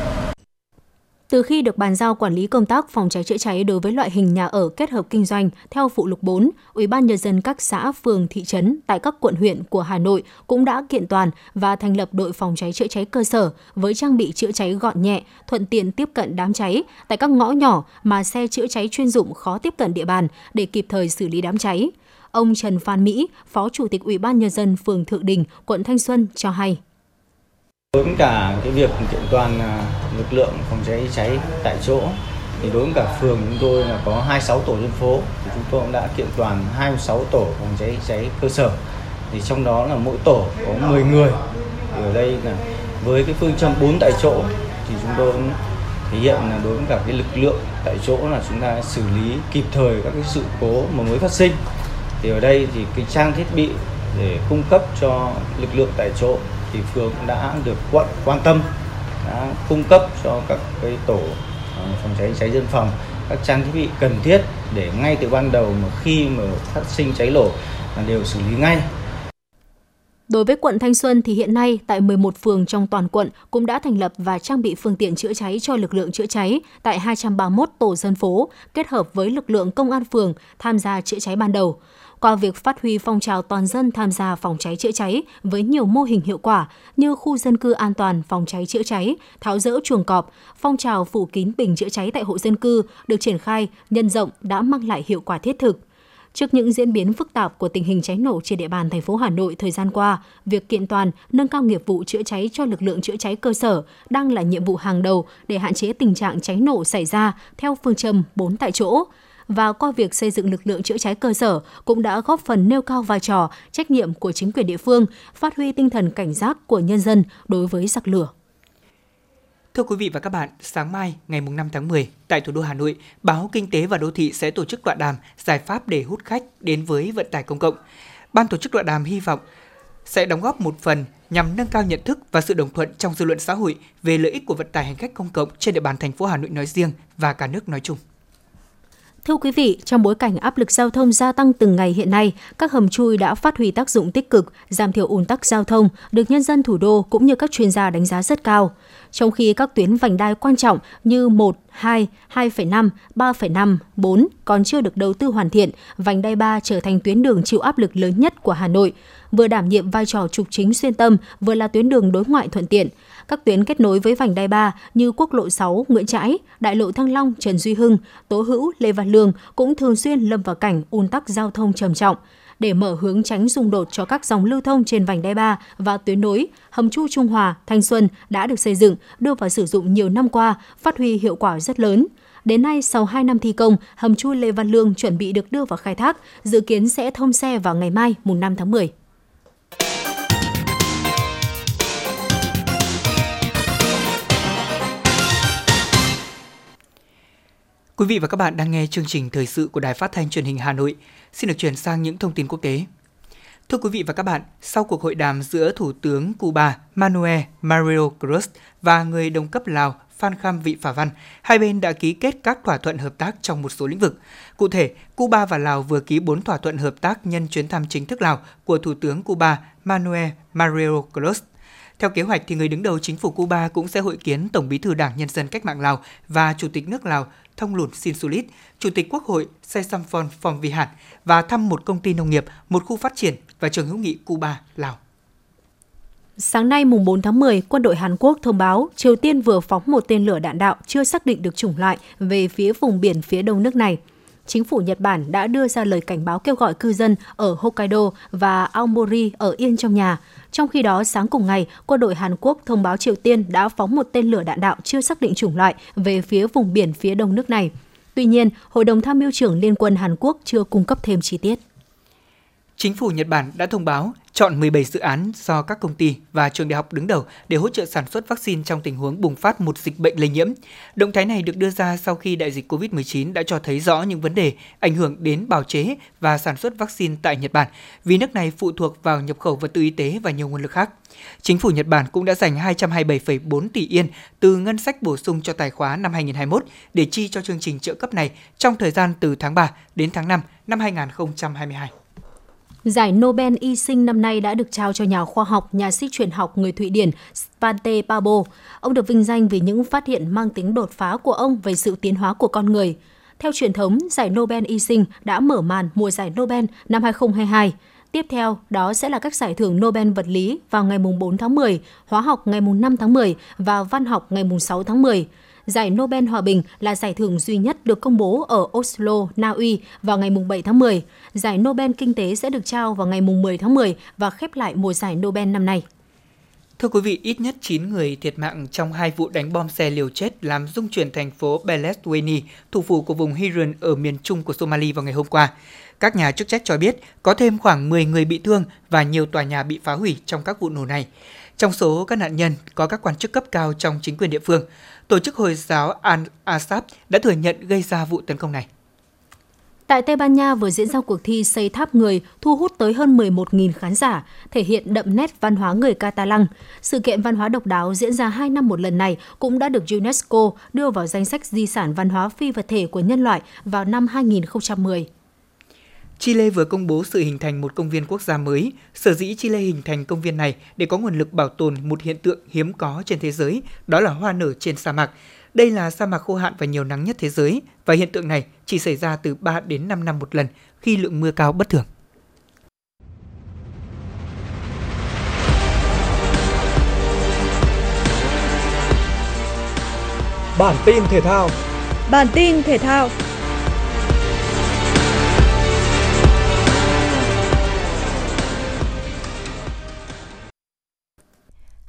Từ khi được bàn giao quản lý công tác phòng cháy chữa cháy đối với loại hình nhà ở kết hợp kinh doanh theo phụ lục 4, Ủy ban nhân dân các xã, phường, thị trấn tại các quận huyện của Hà Nội cũng đã kiện toàn và thành lập đội phòng cháy chữa cháy cơ sở với trang bị chữa cháy gọn nhẹ, thuận tiện tiếp cận đám cháy tại các ngõ nhỏ mà xe chữa cháy chuyên dụng khó tiếp cận địa bàn để kịp thời xử lý đám cháy. Ông Trần Phan Mỹ, Phó Chủ tịch Ủy ban Nhân dân phường Thượng Đình, quận Thanh Xuân cho hay. Đối với cả cái việc kiện toàn à, lực lượng phòng cháy cháy tại chỗ thì đối với cả phường chúng tôi là có 26 tổ dân phố thì chúng tôi cũng đã kiện toàn 26 tổ phòng cháy cháy cơ sở. Thì trong đó là mỗi tổ có 10 người. Thì ở đây là với cái phương châm 4 tại chỗ thì chúng tôi cũng thể hiện là đối với cả cái lực lượng tại chỗ là chúng ta xử lý kịp thời các cái sự cố mà mới phát sinh thì ở đây thì cái trang thiết bị để cung cấp cho lực lượng tại chỗ thì phường đã được quận quan tâm, đã cung cấp cho các cái tổ ờ, phòng cháy cháy dân phòng các trang thiết bị cần thiết để ngay từ ban đầu mà khi mà phát sinh cháy nổ là đều xử lý ngay. Đối với quận Thanh Xuân thì hiện nay tại 11 phường trong toàn quận cũng đã thành lập và trang bị phương tiện chữa cháy cho lực lượng chữa cháy tại 231 tổ dân phố kết hợp với lực lượng công an phường tham gia chữa cháy ban đầu qua việc phát huy phong trào toàn dân tham gia phòng cháy chữa cháy với nhiều mô hình hiệu quả như khu dân cư an toàn phòng cháy chữa cháy, tháo rỡ chuồng cọp, phong trào phủ kín bình chữa cháy tại hộ dân cư được triển khai, nhân rộng đã mang lại hiệu quả thiết thực. Trước những diễn biến phức tạp của tình hình cháy nổ trên địa bàn thành phố Hà Nội thời gian qua, việc kiện toàn, nâng cao nghiệp vụ chữa cháy cho lực lượng chữa cháy cơ sở đang là nhiệm vụ hàng đầu để hạn chế tình trạng cháy nổ xảy ra theo phương châm 4 tại chỗ và qua việc xây dựng lực lượng chữa cháy cơ sở cũng đã góp phần nêu cao vai trò, trách nhiệm của chính quyền địa phương, phát huy tinh thần cảnh giác của nhân dân đối với giặc lửa. Thưa quý vị và các bạn, sáng mai ngày 5 tháng 10 tại thủ đô Hà Nội, báo Kinh tế và Đô thị sẽ tổ chức tọa đàm giải pháp để hút khách đến với vận tải công cộng. Ban tổ chức tọa đàm hy vọng sẽ đóng góp một phần nhằm nâng cao nhận thức và sự đồng thuận trong dư luận xã hội về lợi ích của vận tải hành khách công cộng trên địa bàn thành phố Hà Nội nói riêng và cả nước nói chung. Thưa quý vị, trong bối cảnh áp lực giao thông gia tăng từng ngày hiện nay, các hầm chui đã phát huy tác dụng tích cực, giảm thiểu ùn tắc giao thông, được nhân dân thủ đô cũng như các chuyên gia đánh giá rất cao. Trong khi các tuyến vành đai quan trọng như 1, 2, 2,5, 3,5, 4 còn chưa được đầu tư hoàn thiện, vành đai 3 trở thành tuyến đường chịu áp lực lớn nhất của Hà Nội, vừa đảm nhiệm vai trò trục chính xuyên tâm, vừa là tuyến đường đối ngoại thuận tiện các tuyến kết nối với vành đai 3 như quốc lộ 6 Nguyễn Trãi, đại lộ Thăng Long Trần Duy Hưng, Tố Hữu Lê Văn Lương cũng thường xuyên lâm vào cảnh ùn tắc giao thông trầm trọng. Để mở hướng tránh xung đột cho các dòng lưu thông trên vành đai 3 và tuyến nối, hầm Chu Trung Hòa, Thanh Xuân đã được xây dựng, đưa vào sử dụng nhiều năm qua, phát huy hiệu quả rất lớn. Đến nay, sau 2 năm thi công, hầm chui Lê Văn Lương chuẩn bị được đưa vào khai thác, dự kiến sẽ thông xe vào ngày mai, mùng 5 tháng 10. Quý vị và các bạn đang nghe chương trình thời sự của Đài Phát thanh Truyền hình Hà Nội. Xin được chuyển sang những thông tin quốc tế. Thưa quý vị và các bạn, sau cuộc hội đàm giữa Thủ tướng Cuba Manuel Mario Cruz và người đồng cấp Lào Phan Kham Vị Phả Văn, hai bên đã ký kết các thỏa thuận hợp tác trong một số lĩnh vực. Cụ thể, Cuba và Lào vừa ký 4 thỏa thuận hợp tác nhân chuyến thăm chính thức Lào của Thủ tướng Cuba Manuel Mario Cruz. Theo kế hoạch thì người đứng đầu chính phủ Cuba cũng sẽ hội kiến Tổng Bí thư Đảng Nhân dân Cách mạng Lào và Chủ tịch nước Lào Thông Lùn Sinsulit, Chủ tịch Quốc hội Sessamphon Phongvihat và thăm một công ty nông nghiệp, một khu phát triển và trường hữu nghị Cuba, Lào. Sáng nay mùng 4 tháng 10, quân đội Hàn Quốc thông báo Triều Tiên vừa phóng một tên lửa đạn đạo chưa xác định được chủng loại về phía vùng biển phía đông nước này. Chính phủ Nhật Bản đã đưa ra lời cảnh báo kêu gọi cư dân ở Hokkaido và Aomori ở yên trong nhà. Trong khi đó, sáng cùng ngày, quân đội Hàn Quốc thông báo Triều Tiên đã phóng một tên lửa đạn đạo chưa xác định chủng loại về phía vùng biển phía đông nước này. Tuy nhiên, Hội đồng Tham mưu trưởng Liên quân Hàn Quốc chưa cung cấp thêm chi tiết. Chính phủ Nhật Bản đã thông báo chọn 17 dự án do các công ty và trường đại học đứng đầu để hỗ trợ sản xuất vaccine trong tình huống bùng phát một dịch bệnh lây nhiễm. Động thái này được đưa ra sau khi đại dịch COVID-19 đã cho thấy rõ những vấn đề ảnh hưởng đến bào chế và sản xuất vaccine tại Nhật Bản, vì nước này phụ thuộc vào nhập khẩu vật tư y tế và nhiều nguồn lực khác. Chính phủ Nhật Bản cũng đã dành 227,4 tỷ yên từ ngân sách bổ sung cho tài khóa năm 2021 để chi cho chương trình trợ cấp này trong thời gian từ tháng 3 đến tháng 5 năm 2022. Giải Nobel y sinh năm nay đã được trao cho nhà khoa học, nhà sĩ truyền học người Thụy Điển Svante Pabo. Ông được vinh danh vì những phát hiện mang tính đột phá của ông về sự tiến hóa của con người. Theo truyền thống, giải Nobel y sinh đã mở màn mùa giải Nobel năm 2022. Tiếp theo, đó sẽ là các giải thưởng Nobel vật lý vào ngày 4 tháng 10, hóa học ngày 5 tháng 10 và văn học ngày 6 tháng 10. Giải Nobel Hòa bình là giải thưởng duy nhất được công bố ở Oslo, Na Uy vào ngày 7 tháng 10. Giải Nobel Kinh tế sẽ được trao vào ngày 10 tháng 10 và khép lại mùa giải Nobel năm nay. Thưa quý vị, ít nhất 9 người thiệt mạng trong hai vụ đánh bom xe liều chết làm rung chuyển thành phố Beledweyne, thủ phủ của vùng Hiran ở miền trung của Somalia vào ngày hôm qua. Các nhà chức trách cho biết có thêm khoảng 10 người bị thương và nhiều tòa nhà bị phá hủy trong các vụ nổ này. Trong số các nạn nhân có các quan chức cấp cao trong chính quyền địa phương. Tổ chức Hồi giáo Al-Assad đã thừa nhận gây ra vụ tấn công này. Tại Tây Ban Nha vừa diễn ra cuộc thi xây tháp người thu hút tới hơn 11.000 khán giả, thể hiện đậm nét văn hóa người Catalan. Sự kiện văn hóa độc đáo diễn ra 2 năm một lần này cũng đã được UNESCO đưa vào danh sách di sản văn hóa phi vật thể của nhân loại vào năm 2010. Chile vừa công bố sự hình thành một công viên quốc gia mới. Sở dĩ Chile hình thành công viên này để có nguồn lực bảo tồn một hiện tượng hiếm có trên thế giới, đó là hoa nở trên sa mạc. Đây là sa mạc khô hạn và nhiều nắng nhất thế giới và hiện tượng này chỉ xảy ra từ 3 đến 5 năm một lần khi lượng mưa cao bất thường. Bản tin thể thao Bản tin thể thao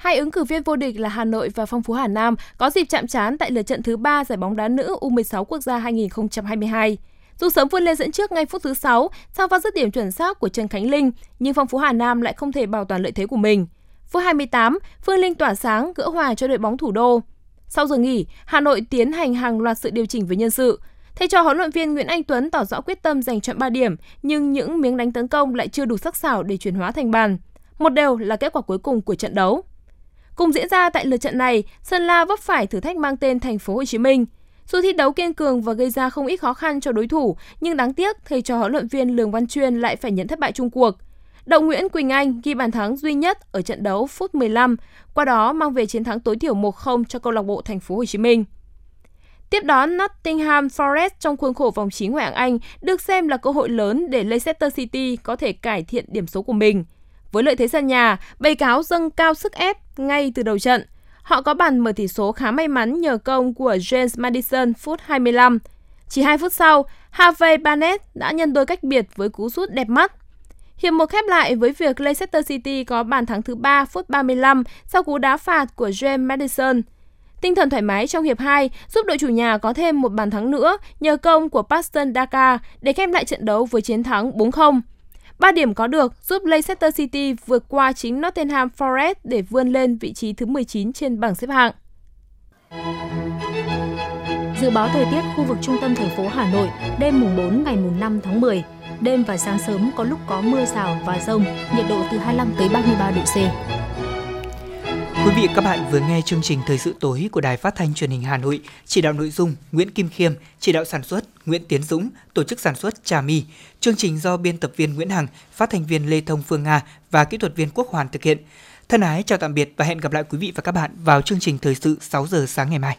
Hai ứng cử viên vô địch là Hà Nội và Phong Phú Hà Nam có dịp chạm trán tại lượt trận thứ 3 giải bóng đá nữ U16 quốc gia 2022. Dù sớm vươn lên dẫn trước ngay phút thứ 6 sau pha dứt điểm chuẩn xác của Trần Khánh Linh, nhưng Phong Phú Hà Nam lại không thể bảo toàn lợi thế của mình. Phút 28, Phương Linh tỏa sáng gỡ hòa cho đội bóng thủ đô. Sau giờ nghỉ, Hà Nội tiến hành hàng loạt sự điều chỉnh về nhân sự. Thầy trò huấn luyện viên Nguyễn Anh Tuấn tỏ rõ quyết tâm giành chọn 3 điểm, nhưng những miếng đánh tấn công lại chưa đủ sắc sảo để chuyển hóa thành bàn. Một đều là kết quả cuối cùng của trận đấu. Cùng diễn ra tại lượt trận này, Sơn La vấp phải thử thách mang tên Thành phố Hồ Chí Minh. Dù thi đấu kiên cường và gây ra không ít khó khăn cho đối thủ, nhưng đáng tiếc thầy trò huấn luyện viên Lường Văn Chuyên lại phải nhận thất bại chung cuộc. Đậu Nguyễn Quỳnh Anh ghi bàn thắng duy nhất ở trận đấu phút 15, qua đó mang về chiến thắng tối thiểu 1-0 cho câu lạc bộ Thành phố Hồ Chí Minh. Tiếp đó, Nottingham Forest trong khuôn khổ vòng 9 Ngoại hạng Anh được xem là cơ hội lớn để Leicester City có thể cải thiện điểm số của mình. Với lợi thế sân nhà, bầy cáo dâng cao sức ép ngay từ đầu trận. Họ có bàn mở tỷ số khá may mắn nhờ công của James Madison phút 25. Chỉ 2 phút sau, Harvey Barnett đã nhân đôi cách biệt với cú sút đẹp mắt. Hiệp một khép lại với việc Leicester City có bàn thắng thứ 3 phút 35 sau cú đá phạt của James Madison. Tinh thần thoải mái trong hiệp 2 giúp đội chủ nhà có thêm một bàn thắng nữa nhờ công của Paston Daka để khép lại trận đấu với chiến thắng 4-0. 3 điểm có được giúp Leicester City vượt qua chính Nottingham Forest để vươn lên vị trí thứ 19 trên bảng xếp hạng. Dự báo thời tiết khu vực trung tâm thành phố Hà Nội đêm mùng 4 ngày mùng 5 tháng 10. Đêm và sáng sớm có lúc có mưa rào và rông, nhiệt độ từ 25 tới 33 độ C. Quý vị các bạn vừa nghe chương trình Thời sự tối của Đài Phát thanh Truyền hình Hà Nội, chỉ đạo nội dung Nguyễn Kim Khiêm, chỉ đạo sản xuất Nguyễn Tiến Dũng, tổ chức sản xuất Trà My. Chương trình do biên tập viên Nguyễn Hằng, phát thanh viên Lê Thông Phương Nga và kỹ thuật viên Quốc Hoàn thực hiện. Thân ái chào tạm biệt và hẹn gặp lại quý vị và các bạn vào chương trình Thời sự 6 giờ sáng ngày mai.